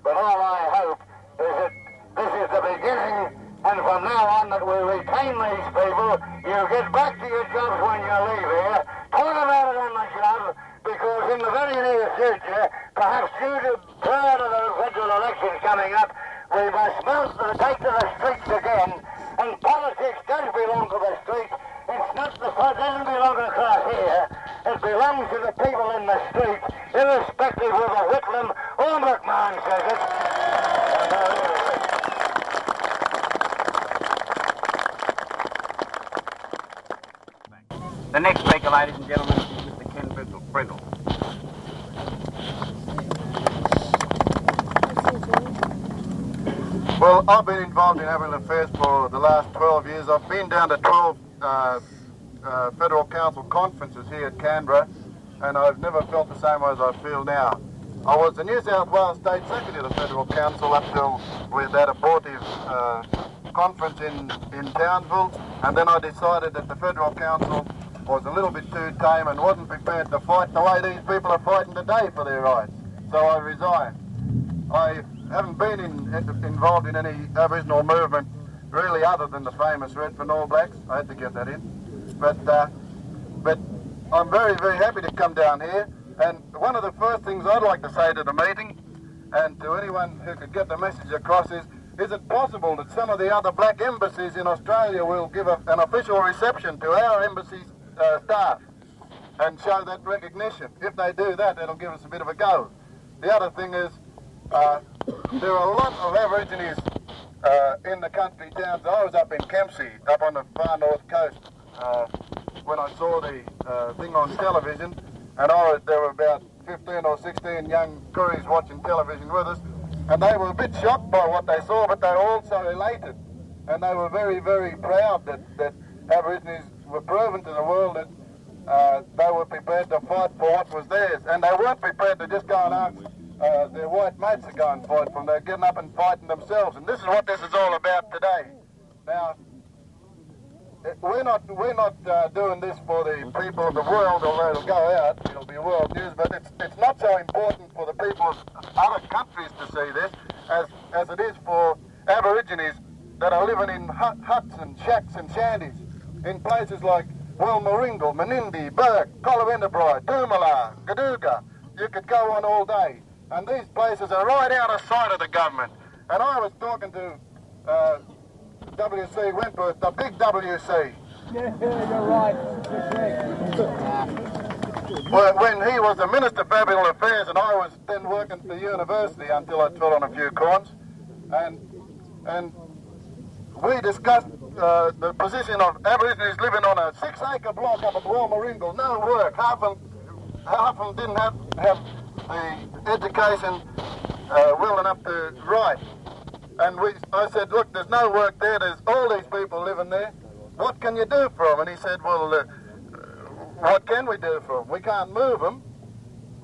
But all I hope is that this is the beginning, and from now on that we retain these people. You get back to your jobs when you leave here. Talk about it on the job, because in the very near future, perhaps due to prior to the federal elections coming up, we must mount the take to the streets again. And politics does belong to the streets. It's not the it doesn't belong across here. It belongs to the people in the street, irrespective of whether Whitlam or McMahon says it. And, uh, The next speaker, ladies and gentlemen, is Mr. Ken Brindle. Brindle. Well, I've been involved in Aboriginal affairs for the last 12 years. I've been down to 12 uh, uh, Federal Council conferences here at Canberra, and I've never felt the same way as I feel now. I was the New South Wales State Secretary of the Federal Council up till had that abortive uh, conference in, in Townsville, and then I decided that the Federal Council was a little bit too tame and wasn't prepared to fight the way these people are fighting today for their rights. So I resigned. I haven't been in, involved in any Aboriginal movement really other than the famous Redfern All Blacks. I had to get that in. But, uh, but I'm very, very happy to come down here. And one of the first things I'd like to say to the meeting and to anyone who could get the message across is, is it possible that some of the other black embassies in Australia will give a, an official reception to our embassy's uh, staff and show that recognition? If they do that, it'll give us a bit of a go. The other thing is, uh, there are a lot of Aborigines uh, in the country towns. I was up in Kempsey, up on the far north coast, uh, when I saw the uh, thing on television, and I was, there were about 15 or 16 young Kooris watching television with us, and they were a bit shocked by what they saw, but they were also elated, and they were very, very proud that, that Aborigines were proven to the world that uh, they were prepared to fight for what was theirs, and they weren't prepared to just go and ask uh, their white mates to go and fight for them. They're getting up and fighting themselves, and this is what this is all about today. Now, we're not we're not uh, doing this for the people of the world, although it'll go out, it'll be world news. But it's it's not so important for the people of other countries to see this as as it is for Aborigines that are living in hut, huts and shacks and shanties in places like Wilmaringal, Menindee, Bourke, Collarenebri, Doomala, Goodooga. You could go on all day. And these places are right out of sight of the government. And I was talking to uh, WC Wentworth, the big WC. Yeah, you're right. Well, when he was the Minister for Aboriginal Affairs and I was then working for the university until I fell on a few corns. And, and we discussed uh, the position of Aborigines living on a six acre block up at Walmaringal, no work. Half of them, half of them didn't have, have the education uh, well enough to write. And we, I said, look, there's no work there. There's all these people living there. What can you do for them? And he said, well, uh, what can we do for them? We can't move them,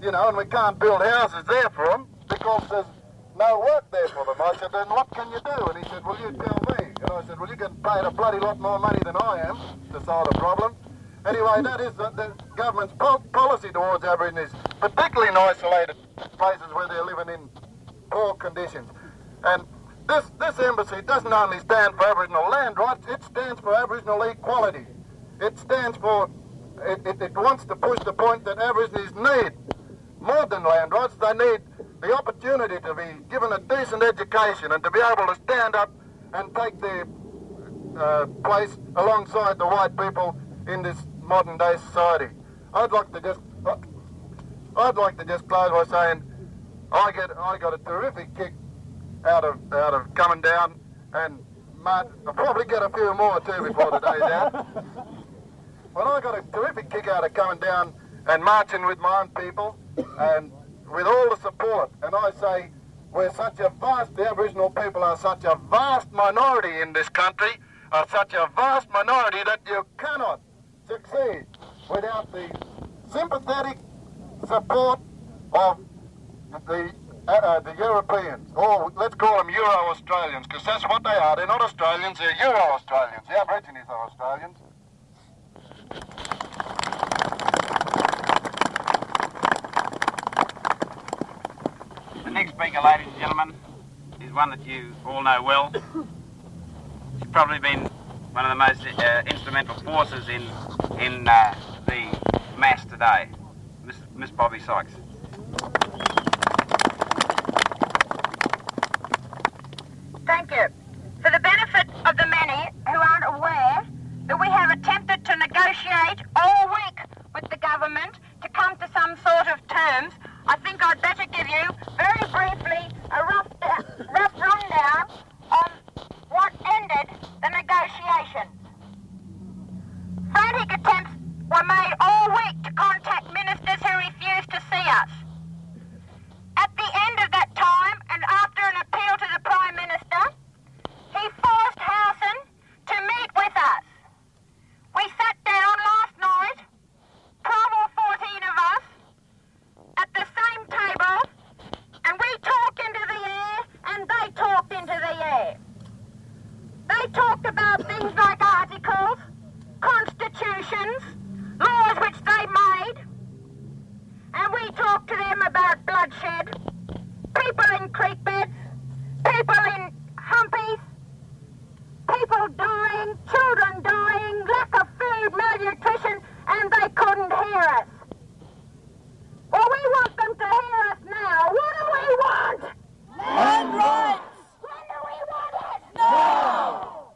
you know, and we can't build houses there for them because there's no work there for them. I said, then what can you do? And he said, well, you tell me. And I said, well, you can pay a bloody lot more money than I am to solve the problem. Anyway, that is the, the government's po- policy towards Aborigines, particularly in isolated places where they're living in poor conditions. And this, this embassy doesn't only stand for Aboriginal land rights, it stands for Aboriginal equality. It stands for, it, it, it wants to push the point that Aborigines need more than land rights, they need the opportunity to be given a decent education and to be able to stand up and take their uh, place alongside the white people in this modern day society. I'd like to just, I'd like to just close by saying, I get, I got a terrific kick out of out of coming down, and Mark, I'll probably get a few more too before the day's out. Well, I got a terrific kick out of coming down and marching with my own people, and with all the support. And I say, we're such a vast, the Aboriginal people are such a vast minority in this country, are such a vast minority that you cannot succeed without the sympathetic support of the uh, uh, the Europeans, or let's call them Euro Australians, because that's what they are. They're not Australians, they're Euro Australians. The Aborigines are Australians. The next speaker, ladies and gentlemen, is one that you all know well. She's probably been one of the most uh, instrumental forces in in uh, the mass today, Miss, Miss Bobby Sykes. Thank you. For the benefit of the many who aren't aware that we have attempted to negotiate all week with the government to come to some sort of terms, I think I'd better give you very briefly a rough, rough rundown on what ended the negotiations. Frantic attempts were made all week to contact ministers who refused to see us. At the end of that time, and after an appeal to the Prime Minister, he forced Howson to meet with us. We sat down last night, 12 or 14 of us, at the same table, and we talked into the air, and they talked into the air. They talked about things like articles, constitutions, laws which they made, and we talked to them about bloodshed, people in creek beds, people in humpies, people dying, children dying, lack of food, malnutrition, and they couldn't hear us. Well, we want them to hear us now. What do we want? Land rights! When do we want it? Now!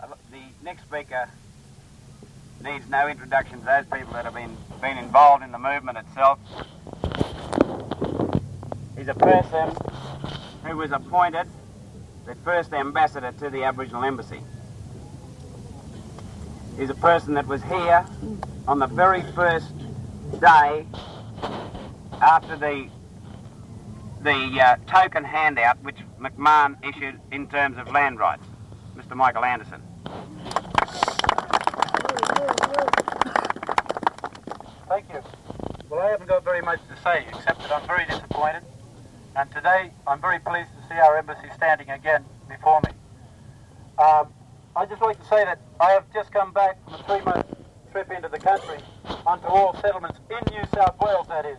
Uh, The next speaker needs no introduction to those people that have been, been involved in the movement itself. He's a person who was appointed the first ambassador to the Aboriginal Embassy. He's a person that was here on the very first day after the the uh, token handout which McMahon issued in terms of land rights, Mr. Michael Anderson. Thank you. Well, I haven't got very much to say except that I'm very disappointed. And today I'm very pleased to see our embassy standing again before me. Um, I'd just like to say that I have just come back from a three-month trip into the country onto all settlements in New South Wales, that is.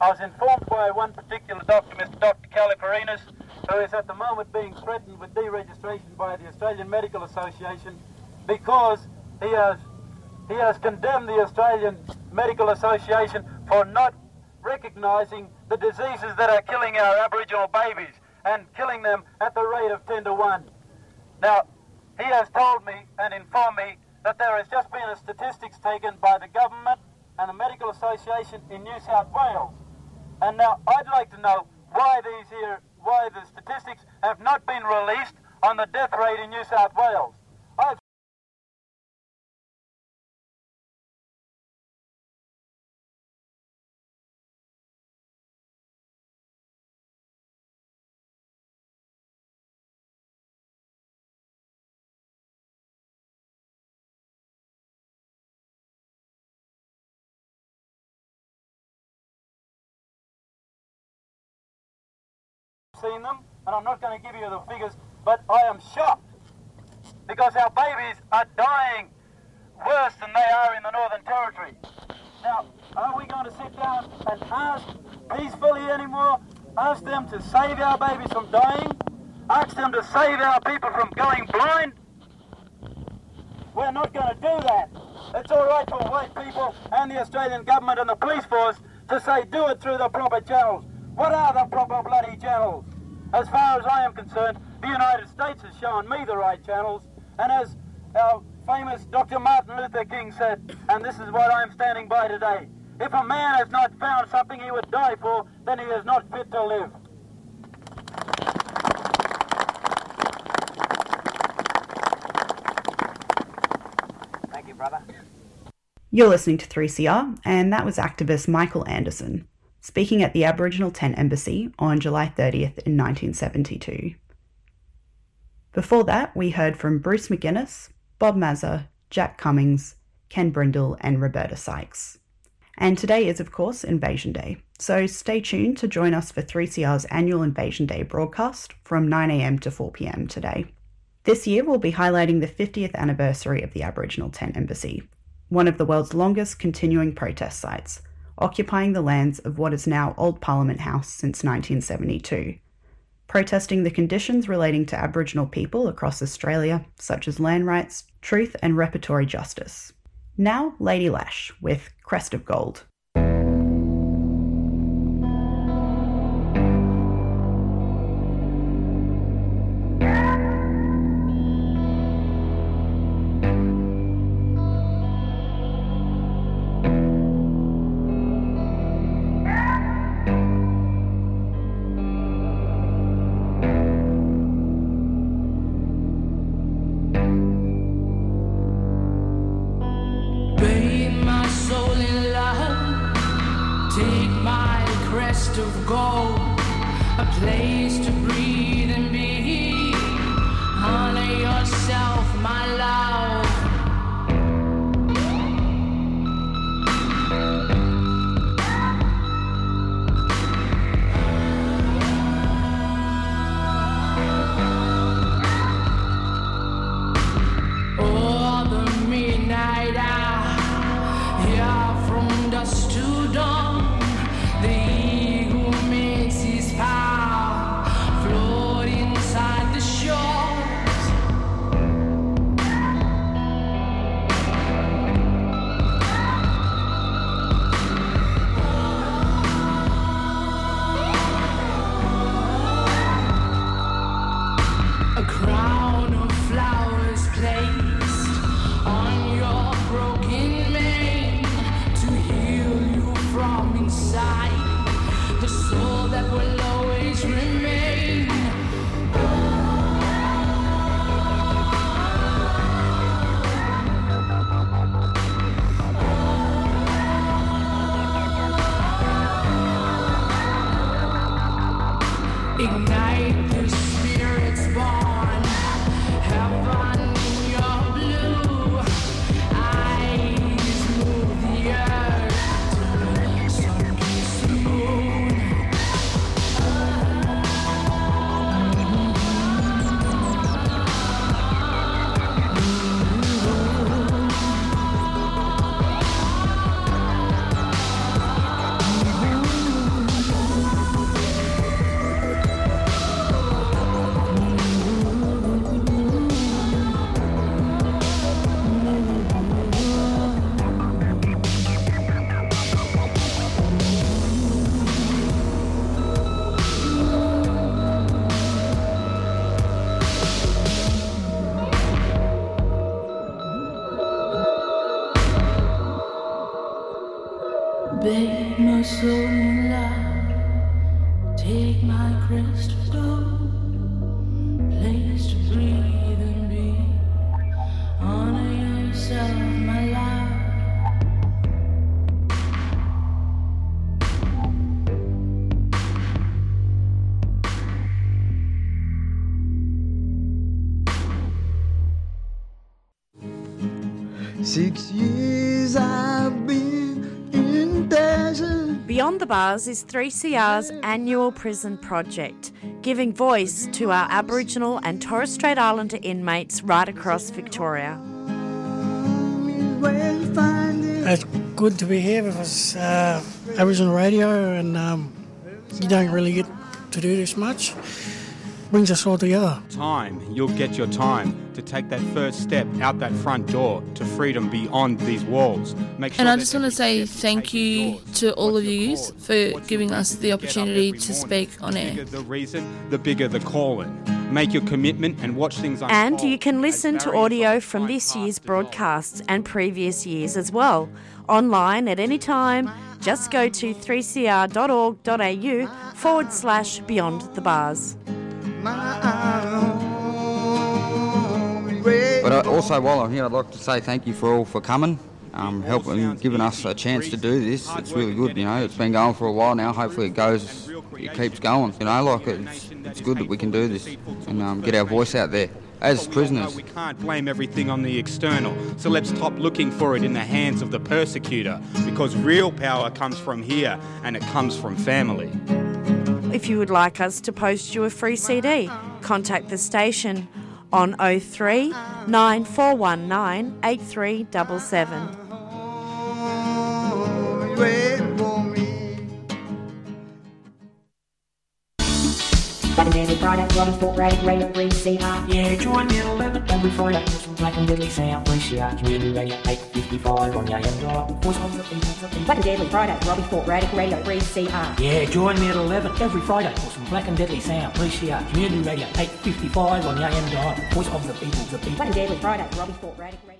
I was informed by one particular doctor, Mr. Dr. Kalokerinos, who is at the moment being threatened with deregistration by the Australian Medical Association because he has he has condemned the Australian Medical Association for not recognising the diseases that are killing our Aboriginal babies and killing them at the rate of 10 to 1. Now, he has told me and informed me that there has just been a statistics taken by the government and the Medical Association in New South Wales. And now I'd like to know why these here, why the statistics have not been released on the death rate in New South Wales. Seen them, and I'm not going to give you the figures, but I am shocked because our babies are dying worse than they are in the Northern Territory. Now, are we going to sit down and ask peacefully anymore? Ask them to save our babies from dying? Ask them to save our people from going blind? We're not going to do that. It's all right for white people and the Australian government and the police force to say do it through the proper channels. What are the proper bloody channels? As far as I am concerned, the United States has shown me the right channels, and as our famous Dr. Martin Luther King said, and this is what I am standing by today, if a man has not found something he would die for, then he is not fit to live. Thank you, brother. You're listening to 3CR, and that was activist Michael Anderson speaking at the Aboriginal Tent Embassy on July 30th in 1972. Before that, we heard from Bruce McGuinness, Bob Maza, Jack Cummings, Ken Brindle, and Roberta Sykes. And today is, of course, Invasion Day, so stay tuned to join us for 3CR's annual Invasion Day broadcast from 9am to 4pm today. This year, we'll be highlighting the 50th anniversary of the Aboriginal Tent Embassy, one of the world's longest continuing protest sites, occupying the lands of what is now Old Parliament House since 1972, protesting the conditions relating to Aboriginal people across Australia, such as land rights, truth, and repertory justice. Now, Lady Lash with Crest of Gold. Of gold. A place to breathe Six years I've been in desert. Beyond the Bars is 3CR's annual prison project, giving voice to our Aboriginal and Torres Strait Islander inmates right across Victoria. It's good to be here because us, uh, Aboriginal radio, and um, you don't really get to do this much. Brings us all together. Time, you'll get your time to take that first step out that front door to freedom beyond these walls. Make sure And I just want to say thank you to all of you for giving us the opportunity to speak on the air. bigger the reason, the bigger the calling. Make your commitment and watch things unfold. And you can listen to audio from this year's broadcasts and previous years as well, online at any time. Just go to 3cr.org.au forward slash beyond the bars. But also, while I'm here, I'd like to say thank you for all for coming, um, helping, giving us a chance to do this. It's really good, you know. It's been going for a while now. Hopefully, it goes, it keeps going. You know, like it's, it's good that we can do this and um, get our voice out there as prisoners. We can't blame everything on the external, so let's stop looking for it in the hands of the persecutor because real power comes from here and it comes from family. If you would like us to post you a free CD, contact the station on 03 9419 8377. Friday, Fort Radic, Radio 3CR. Yeah, join me at 11 every Friday. From Black and Deadly Sound, 3CR. Community Radio 855 on the AM dial. Voice of the people. Black and Deadly Friday, Robbie Fort Radic Radio 3CR. Yeah, join me at 11 every Friday for some Black and Deadly Sound, 3CR. Community Radio 855 on the AM dial. Voice of the people, the people. Black and Deadly Friday, Robbie Fort Radic Radio.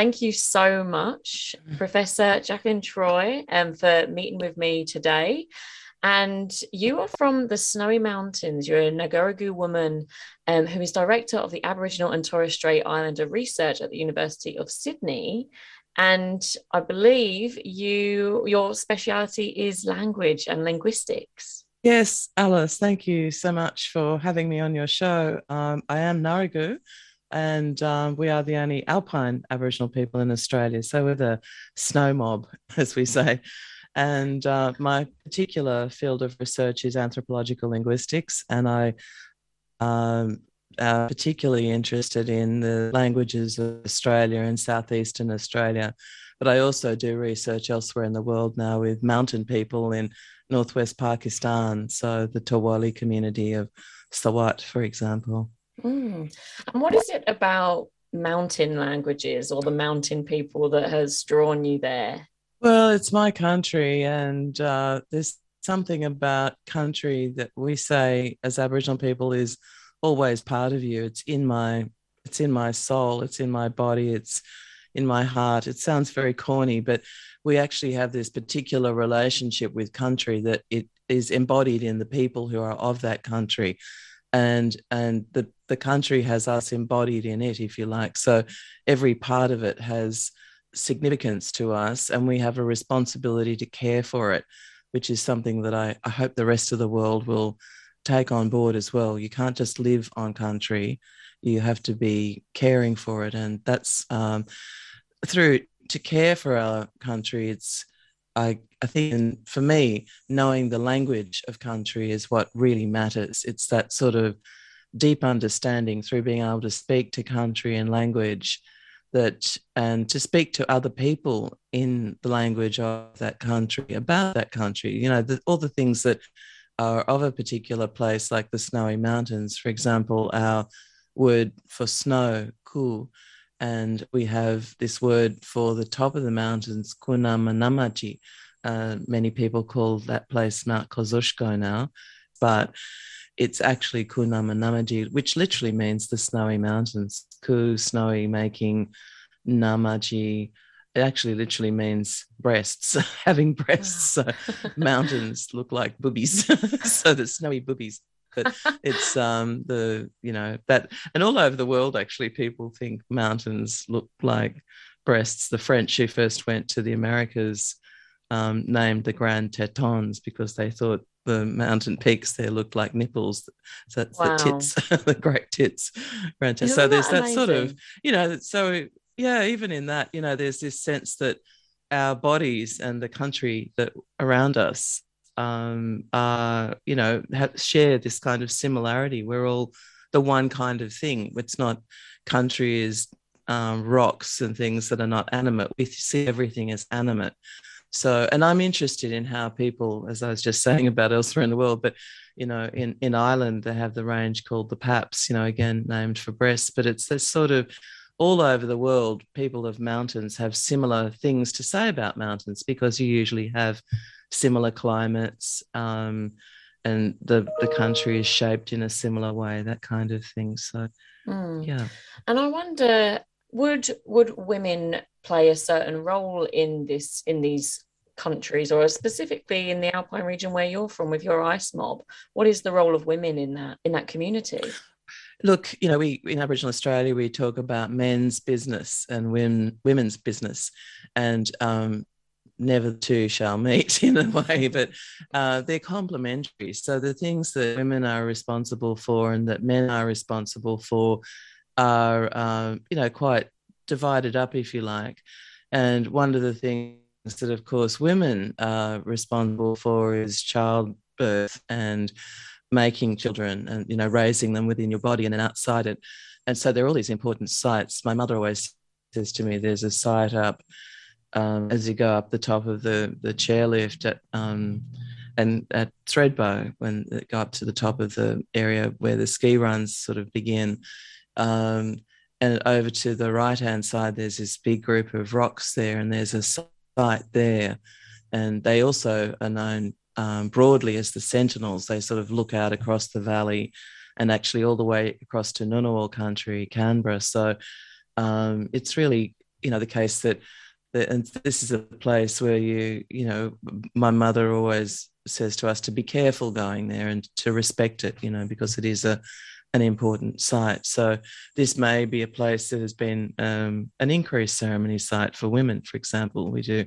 Thank you so much, Professor Jakelin Troy, um, for meeting with me today. And you are from the Snowy Mountains. You're a Ngarigu woman um, who is director of the Aboriginal and Torres Strait Islander research at the University of Sydney. And I believe you your speciality is language and linguistics. Yes, Alice, thank you so much for having me on your show. Um, I am Ngarigu, and um, we are the only alpine Aboriginal people in Australia. So we're the snow mob, [laughs] as we say. And uh, my particular field of research is anthropological linguistics, and I um, are particularly interested in the languages of Australia and southeastern Australia. But I also do research elsewhere in the world now with mountain people in northwest Pakistan, so the Torwali community of Swat, for example. Mm. And what is it about mountain languages or the mountain people that has drawn you there? Well, it's my country, and uh, there's something about country that we say as Aboriginal people is always part of you. It's in my, it's in my soul. It's in my body. It's in my heart. It sounds very corny, but we actually have this particular relationship with country that it is embodied in the people who are of that country, and and the the country has us embodied in it, if you like. So every part of it has significance to us and we have a responsibility to care for it which is something that I, I hope the rest of the world will take on board as well. You can't just live on country. You have to be caring for it and that's um, through to care for our country it's I, I think for me knowing the language of country is what really matters. It's that sort of deep understanding through being able to speak to country and language that and to speak to other people in the language of that country about that country you know the, all the things that are of a particular place like the snowy mountains for example our word for snow cool. And we have this word for the top of the mountains kunamanamachi uh, many people call that place mount Kosciuszko now but it's actually Kunama Namaji, which literally means the snowy mountains. Ku, snowy, making Namaji. It actually literally means breasts, [laughs] having breasts. So [laughs] mountains look like boobies. [laughs] so the snowy boobies. But it's um the you know that and all over the world actually people think mountains look like breasts. The French who first went to the Americas um, named the Grand Tetons because they thought the mountain peaks there looked like nipples. So that's Wow. the tits, [laughs] the great tits. Isn't So there's that that sort of, you know, so yeah, even in that, you know, there's this sense that our bodies and the country that around us um, are, you know, have, share this kind of similarity. We're all the one kind of thing. It's not country is um, rocks and things that are not animate. We see everything as animate. So, and I'm interested in how people, as I was just [laughs] saying about elsewhere in the world, but you know, in in Ireland they have the range called the Paps. You know, again named for breasts, but it's this sort of all over the world. People of mountains have similar things to say about mountains because you usually have similar climates, um, and the the country is shaped in a similar way. That kind of thing. So, Mm. yeah. And I wonder, would would women play a certain role in this in these countries, or specifically in the Alpine region where you're from with your ice mob? What is the role of women in that in that community? Look, you know, we in Aboriginal Australia we talk about men's business and women women's business, and um, never two shall meet [laughs] in a way, but uh, they're complementary. So the things that women are responsible for and that men are responsible for are, um, you know, quite divided up, if you like. And one of the things that, of course, women are responsible for is childbirth and making children and you know raising them within your body and then outside it. And so there are all these important sites. My mother always says to me there's a site up um, as you go up the top of the the chairlift at um, and at Thredbo when they go up to the top of the area where the ski runs sort of begin. Um, and over to the right hand side there's this big group of rocks there and there's a site there. And they also are known um, broadly as the sentinels. They sort of look out across the valley and actually all the way across to Ngunnawal country Canberra. So um, it's really you know the case that that- and this is a place where you you know my mother always says to us to be careful going there and to respect it you know because it is a an important site. So this may be a place that has been um, an increased ceremony site for women for example. We do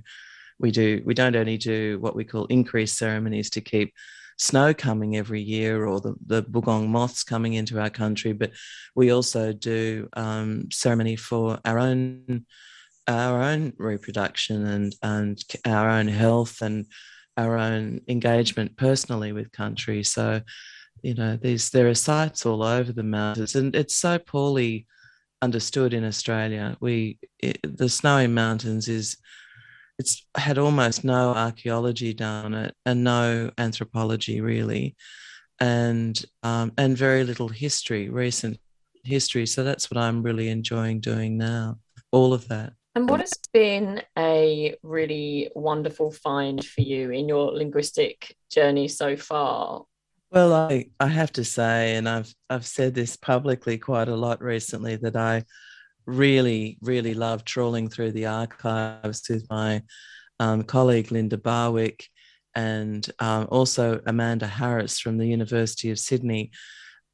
we do we don't only do what we call increased ceremonies to keep snow coming every year or the, the Bogong moths coming into our country but we also do um, ceremony for our own our own reproduction and and our own health and our own engagement personally with country. So you know these there are sites all over the mountains and it's so poorly understood in australia. We it, the snowy mountains is it's had almost no archaeology done it and no anthropology really and um, and very little history recent history. So that's what i'm really enjoying doing now all of that. And what has been a really wonderful find for you in your linguistic journey so far? Well, I, I have to say, and I've I've said this publicly quite a lot recently, that I really, really love trawling through the archives with my um, colleague Linda Barwick and um, also Amanda Harris from the University of Sydney.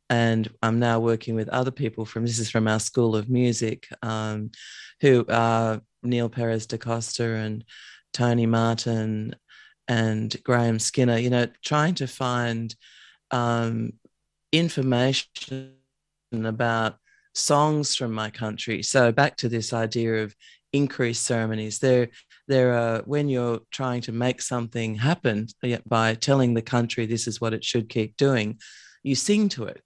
And I'm now working with other people from this is from our School of Music, um, who are Neal Peres da Costa and Tony Martin and Graham Skinner, you know, trying to find um, information about songs from my country. So back to this idea of increased ceremonies. There, there are when you're trying to make something happen by telling the country this is what it should keep doing, you sing to it.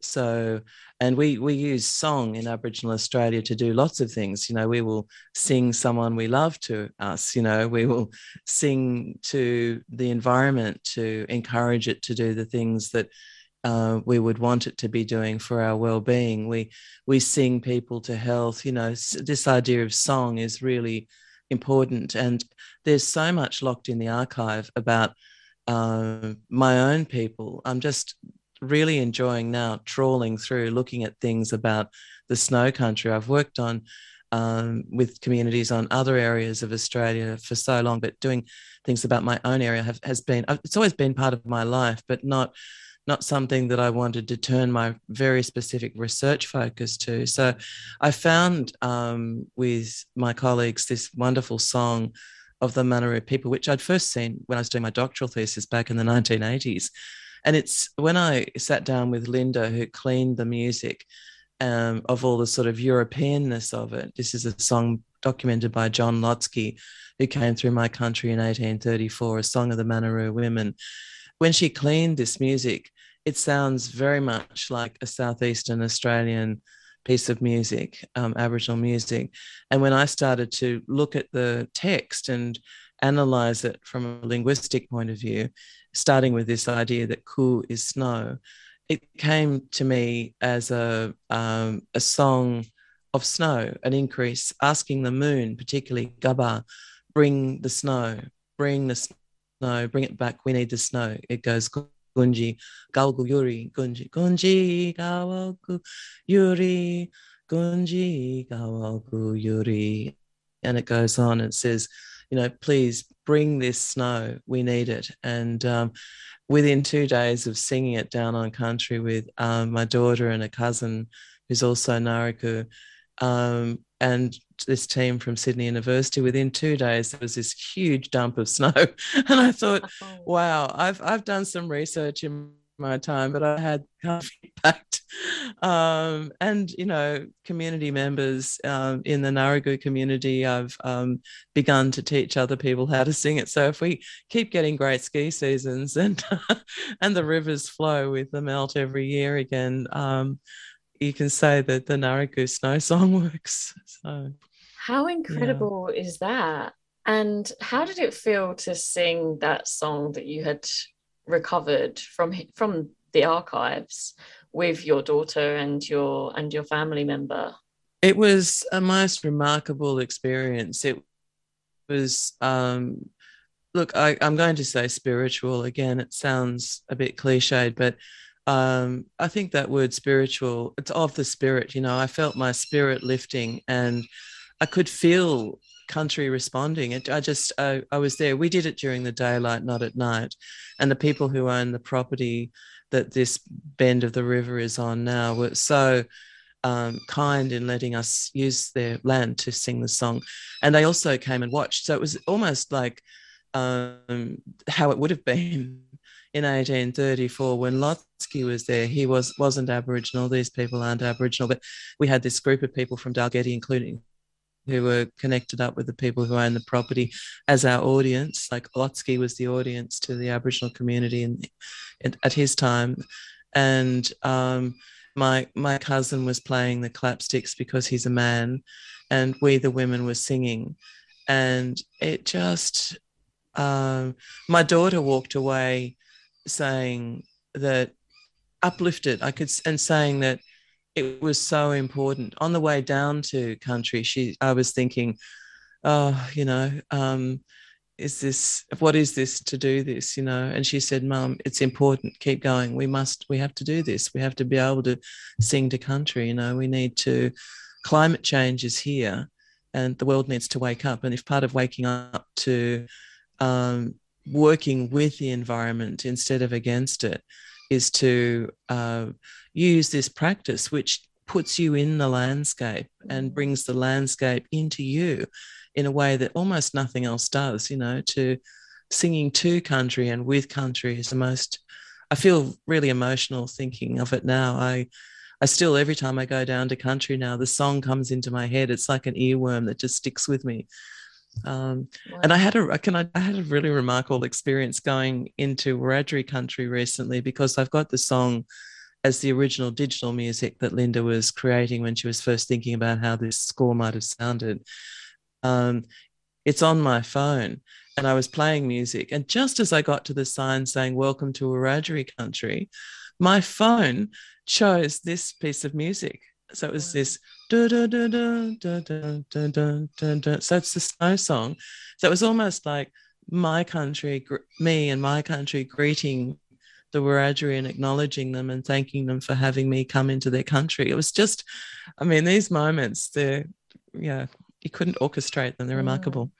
So, and we we use song in Aboriginal Australia to do lots of things. You know, we will sing someone we love to us. You know, we will sing to the environment to encourage it to do the things that uh, we would want it to be doing for our well-being. We we sing people to health. You know, this idea of song is really important, and there's so much locked in the archive about uh, my own people. I'm just really enjoying now trawling through, looking at things about the snow country. I've worked on um, with communities on other areas of Australia for so long, but doing things about my own area have, has been it's always been part of my life, but not not something that I wanted to turn my very specific research focus to. So I found um, with my colleagues this wonderful song of the Monaro people, which I'd first seen when I was doing my doctoral thesis back in the 1980s. And it's when I sat down with Linda, who cleaned the music um, of all the sort of Europeanness of it. This is a song documented by John Lhotsky, who came through my country in 1834, a song of the Monaro women. When she cleaned this music, it sounds very much like a southeastern Australian piece of music, um, Aboriginal music. And when I started to look at the text and analyze it from a linguistic point of view, starting with this idea that ku is snow, it came to me as a um, a song of snow, an increase, asking the moon, particularly Gaba, bring the snow, bring the snow, bring it back. We need the snow. It goes gunji, galgu yuri, gunji, gunji, gawagu yuri, gunji, gawagu yuri, and it goes on. It says, you know, please bring this snow. We need it. And um, within two days of singing it down on country with um, my daughter and a cousin who's also Ngarigu, um, and this team from Sydney University, within two days there was this huge dump of [laughs] snow, and I thought, wow, I've I've done some research in my time, but I had [laughs] impact. Um, and you know, community members um, in the Ngarigu community, I've um, begun to teach other people how to sing it. So if we keep getting great ski seasons and [laughs] and the rivers flow with the melt every year again, um, you can say that the Ngarigu snow [laughs] song works. So How incredible is that? And how did it feel to sing that song that you had recovered from from the archives with your daughter and your and your family member? it was a most remarkable experience. It was, um, look, I, I'm going to say spiritual again. It sounds a bit cliched, but um, I think that word spiritual, it's of the spirit. You know, I felt my spirit lifting and I could feel country responding. It, I just, I, I was there. We did it during the daylight, not at night. And the people who own the property that this bend of the river is on now were so um, kind in letting us use their land to sing the song. And they also came and watched. So it was almost like um, how it would have been in 1834 when Lhotsky was there. He was wasn't Aboriginal. These people aren't Aboriginal, but we had this group of people from Dalgety, including who were connected up with the people who own the property as our audience. Like Lhotsky was the audience to the Aboriginal community in, in at his time, and um, my my cousin was playing the clapsticks because he's a man, and we the women were singing, and it just um, my daughter walked away saying that uplifted i could and saying that it was so important. On the way down to country she i was thinking oh you know um is this what is this to do this you know? And she said mom it's important. Keep going. We must we have to do this. We have to be able to sing to country you know? We need to climate change is here and the world needs to wake up. And if part of waking up to um, working with the environment instead of against it is to uh, use this practice which puts you in the landscape and brings the landscape into you in a way that almost nothing else does you know to singing to country and with country is the most i feel really emotional thinking of it now. I i still every time i go down to country now the song comes into my head. It's like an earworm that just sticks with me. Um, and I had a can I, I had a really remarkable experience going into Wiradjuri country recently because I've got the song as the original digital music that Linda was creating when she was first thinking about how this score might have sounded. Um, it's on my phone, and I was playing music. And just as I got to the sign saying, Welcome to Wiradjuri country, my phone chose this piece of music. So it was this. So it's the snow song. So it was almost like my country, me and my country greeting the Wiradjuri and acknowledging them and thanking them for having me come into their country. It was just, I mean, these moments, they're, yeah, you couldn't orchestrate them. They're Mm. remarkable.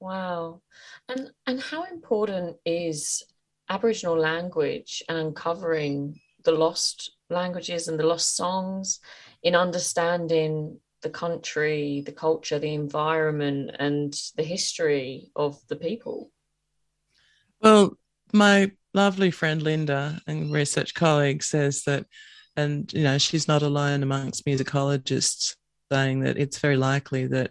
Wow. And and how important is Aboriginal language and uncovering the lost languages and the lost songs in understanding the country, the culture, the environment, and the history of the people? Well, my lovely friend Linda and research colleague says that, and you know, she's not alone amongst musicologists saying that it's very likely that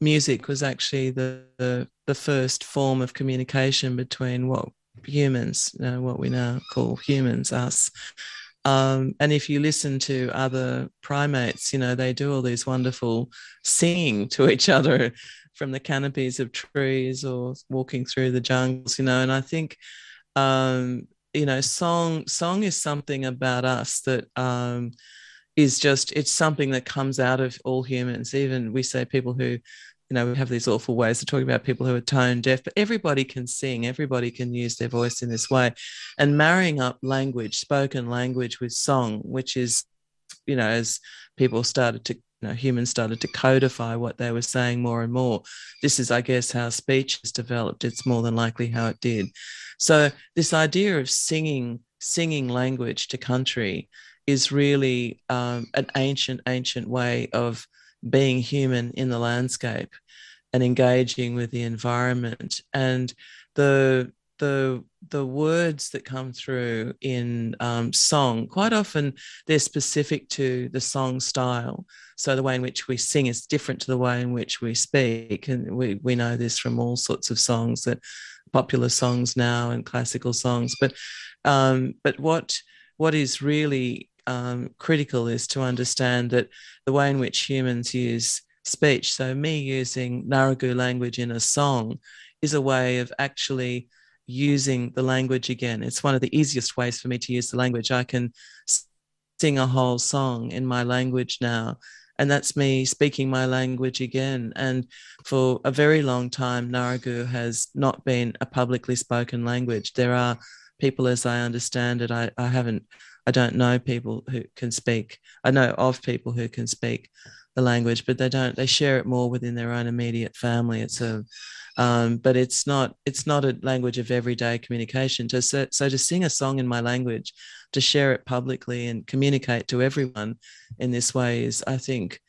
music was actually the the, the first form of communication between what humans, you know, what we now call humans, us. Um, and if you listen to other primates, you know, they do all these wonderful singing to each other from the canopies of trees or walking through the jungles, you know. And I think, um, you know, song song is something about us that um, is just it's something that comes out of all humans. Even we say people who you know, we have these awful ways of talking about people who are tone deaf, but everybody can sing, everybody can use their voice in this way. And marrying up language, spoken language with song, which is, you know, as people started to, know, humans started to codify what they were saying more and more. This is, I guess, how speech has developed. It's more than likely how it did. So this idea of singing, singing language to country is really um, an ancient, ancient way of being human in the landscape and engaging with the environment and the the the words that come through in um, song quite often they're specific to the song style. So the way in which we sing is different to the way in which we speak. And we, we know this from all sorts of songs that popular songs now and classical songs. But um, but what what is really um, critical is to understand that the way in which humans use speech, so me using Ngarigu language in a song, is a way of actually using the language again. It's one of the easiest ways for me to use the language. I can sing a whole song in my language now. And that's me speaking my language again. And for a very long time, Ngarigu has not been a publicly spoken language. There are people, as I understand it, I, I haven't I don't know people who can speak. I know of people who can speak the language, but they don't. They share it more within their own immediate family. It's a, um, but it's not. It's not a language of everyday communication. To so, so to sing a song in my language, to share it publicly and communicate to everyone in this way is, I think,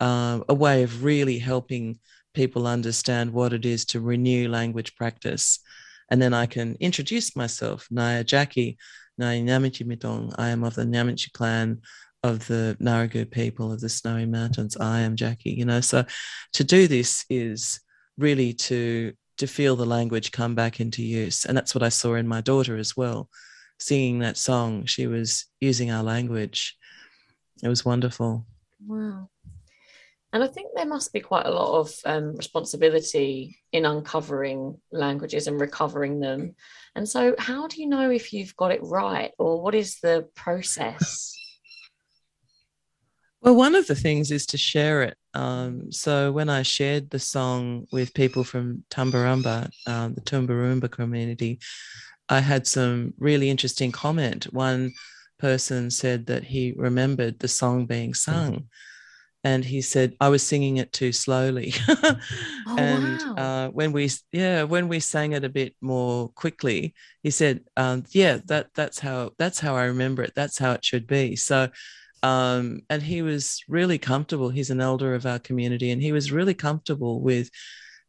um, a way of really helping people understand what it is to renew language practice. And then I can introduce myself, Naya Jackie. Nai Nyamichi Mitong. I am of the Nyamichi clan of the Ngarigu people of the Snowy Mountains. I am Jackie. You know, so to do this is really to to feel the language come back into use, and that's what I saw in my daughter as well. Singing that song, she was using our language. It was wonderful. Wow. And I think there must be quite a lot of um, responsibility in uncovering languages and recovering them. And so, how do you know if you've got it right, or what is the process? [laughs] Well, one of the things is to share it. Um, so when I shared the song with people from Tumbarumba, um, the Tumbarumba community, I had some really interesting comment. One person said that he remembered the song being sung. And he said I was singing it too slowly, [laughs] Oh, and wow. uh, when we yeah when we sang it a bit more quickly, he said, um, "Yeah, that that's how that's how I remember it. That's how it should be." So um, and he was really comfortable. He's an elder of our community, and he was really comfortable with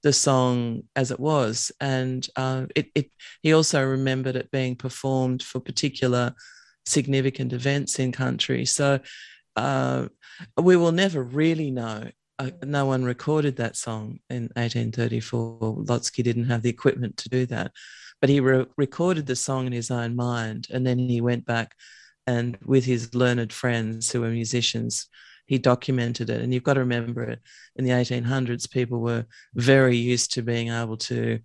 the song as it was. And uh, it, it, he also remembered it being performed for particular significant events in country. So uh, we will never really know. Uh, no one recorded that song in 1834. Lhotsky didn't have the equipment to do that, but he re- recorded the song in his own mind, and then he went back and with his learned friends who were musicians, he documented it. And you've got to remember it in the 1800s, people were very used to being able to,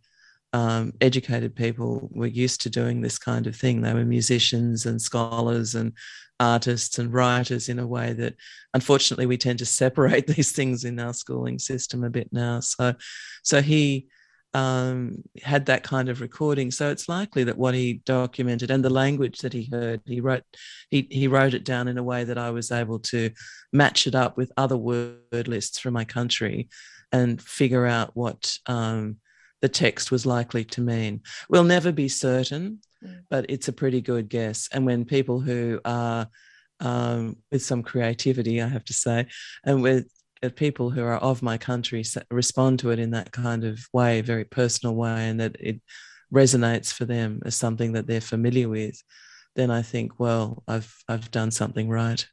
um, educated people were used to doing this kind of thing. They were musicians and scholars and artists and writers in a way that unfortunately we tend to separate [laughs] these things in our schooling system a bit now. So, so he, um, had that kind of recording. So it's likely that what he documented and the language that he heard, he wrote, he, he wrote it down in a way that I was able to match it up with other word lists from my country and figure out what um, the text was likely to mean. We'll never be certain, but it's a pretty good guess. And when people who are um, with some creativity, I have to say, and with uh, people who are of my country respond to it in that kind of way, very personal way, and that it resonates for them as something that they're familiar with, then I think, well, I've I've done something right.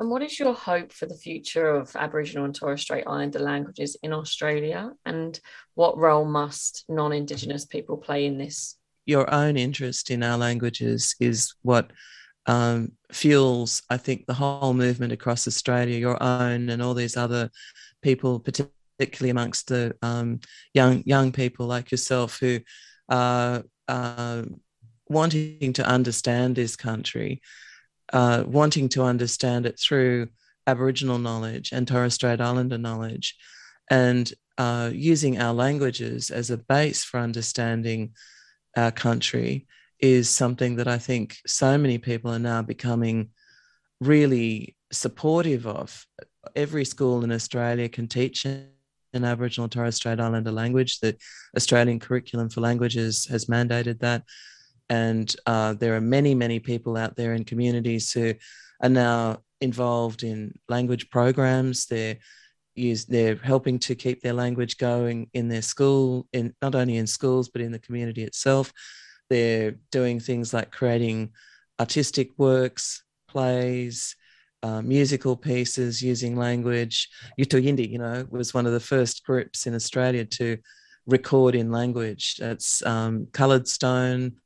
And what is your hope for the future of Aboriginal and Torres Strait Islander languages in Australia? And what role must non Indigenous people play in this? Your own interest in our languages is what um, fuels, I think, the whole movement across Australia. Your own and all these other people, particularly amongst the um, young young people like yourself who are uh, wanting to understand this country, uh, wanting to understand it through Aboriginal knowledge and Torres Strait Islander knowledge, and uh, using our languages as a base for understanding our country is something that I think so many people are now becoming really supportive of. Every school in Australia can teach an Aboriginal and Torres Strait Islander language. The Australian curriculum for languages has mandated that. And uh, there are many, many people out there in communities who are now involved in language programs. They're use they're helping to keep their language going in their school, in not only in schools but in the community itself. They're doing things like creating artistic works, plays, uh, musical pieces using language. Yothu Yindi, you know, was one of the first groups in Australia to record in language. It's um, Coloured Stone,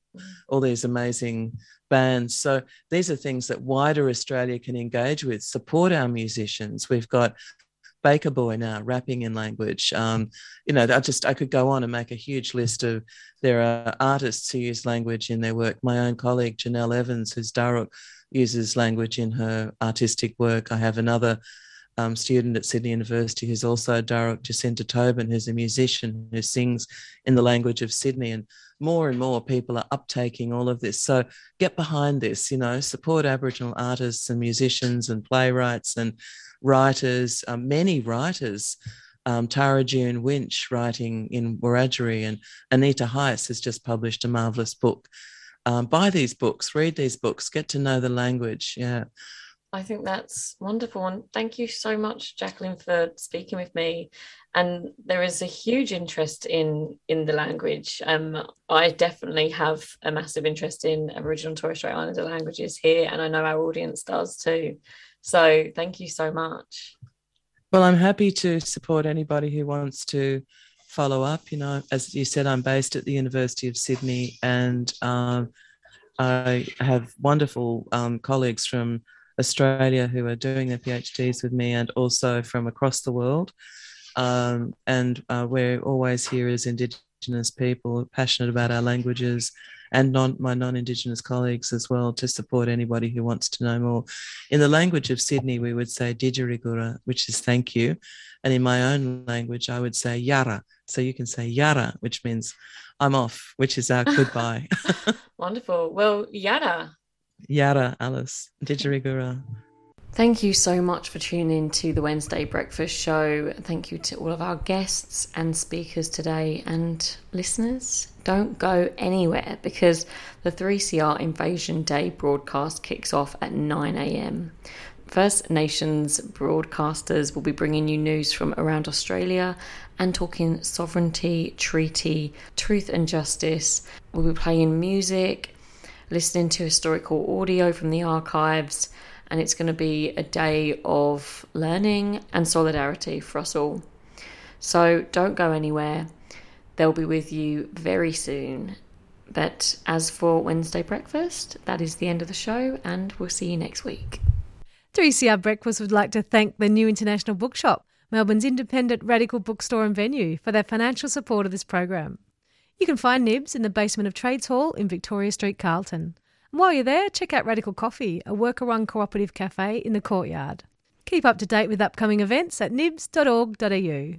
all these amazing bands. So these are things that wider Australia can engage with, support our musicians. We've got Baker Boy now rapping in language. Um, you know, I just I could go on and make a huge list of there are artists who use language in their work. My own colleague Janelle Evans, who's Daruk, uses language in her artistic work. I have another um, student at Sydney University who's also Daruk, Jacinta Tobin, who's a musician who sings in the language of Sydney. And more and more people are uptaking all of this. So get behind this, you know, support Aboriginal artists and musicians and playwrights and writers, um, many writers. Um, Tara June Winch writing in Wiradjuri and Anita Heiss has just published a marvelous book. Um, buy these books, read these books, get to know the language. Yeah. I think that's wonderful. And thank you so much, Jakelin, for speaking with me. And there is a huge interest in in the language. Um, I definitely have a massive interest in Aboriginal and Torres Strait Islander languages here, and I know our audience does too. So thank you so much. Well, I'm happy to support anybody who wants to follow up. You know, as you said, I'm based at the University of Sydney, and um, I have wonderful um, colleagues from Australia who are doing their PhDs with me, and also from across the world. Um, and uh, we're always here as Indigenous people, passionate about our languages, and non, my non-Indigenous colleagues as well to support anybody who wants to know more. In the language of Sydney, we would say didgerigura, which is thank you, and in my own language, I would say yara. So you can say yara, which means I'm off, which is our [laughs] goodbye. [laughs] Wonderful. Well, yada. Yara, Alice, didgerigura. Thank you so much for tuning in to the Wednesday Breakfast Show. Thank you to all of our guests and speakers today. And listeners, don't go anywhere because the 3CR Invasion Day broadcast kicks off at 9 a.m. First Nations broadcasters will be bringing you news from around Australia and talking sovereignty, treaty, truth, and justice. We'll be playing music, listening to historical audio from the archives and it's going to be a day of learning and solidarity for us all. So don't go anywhere. They'll be with you very soon. But as for Wednesday breakfast, that is the end of the show, and we'll see you next week. 3CR Breakfast would like to thank the New International Bookshop, Melbourne's independent radical bookstore and venue, for their financial support of this program. You can find Nibs in the basement of Trades Hall in Victoria Street, Carlton. And while you're there, check out Radical Coffee, a worker run cooperative cafe in the courtyard. Keep up to date with upcoming events at nibs.org.au.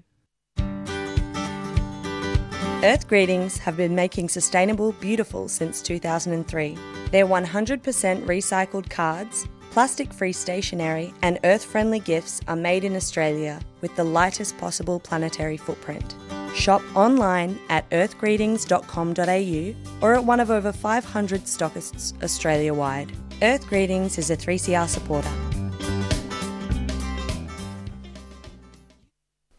Earth Greetings have been making sustainable beautiful since 2003. Their 100% recycled cards, plastic free stationery, and earth friendly gifts are made in Australia with the lightest possible planetary footprint. Shop online at earthgreetings.com.au or at one of over 500 stockists Australia wide. Earth Greetings is a 3CR supporter.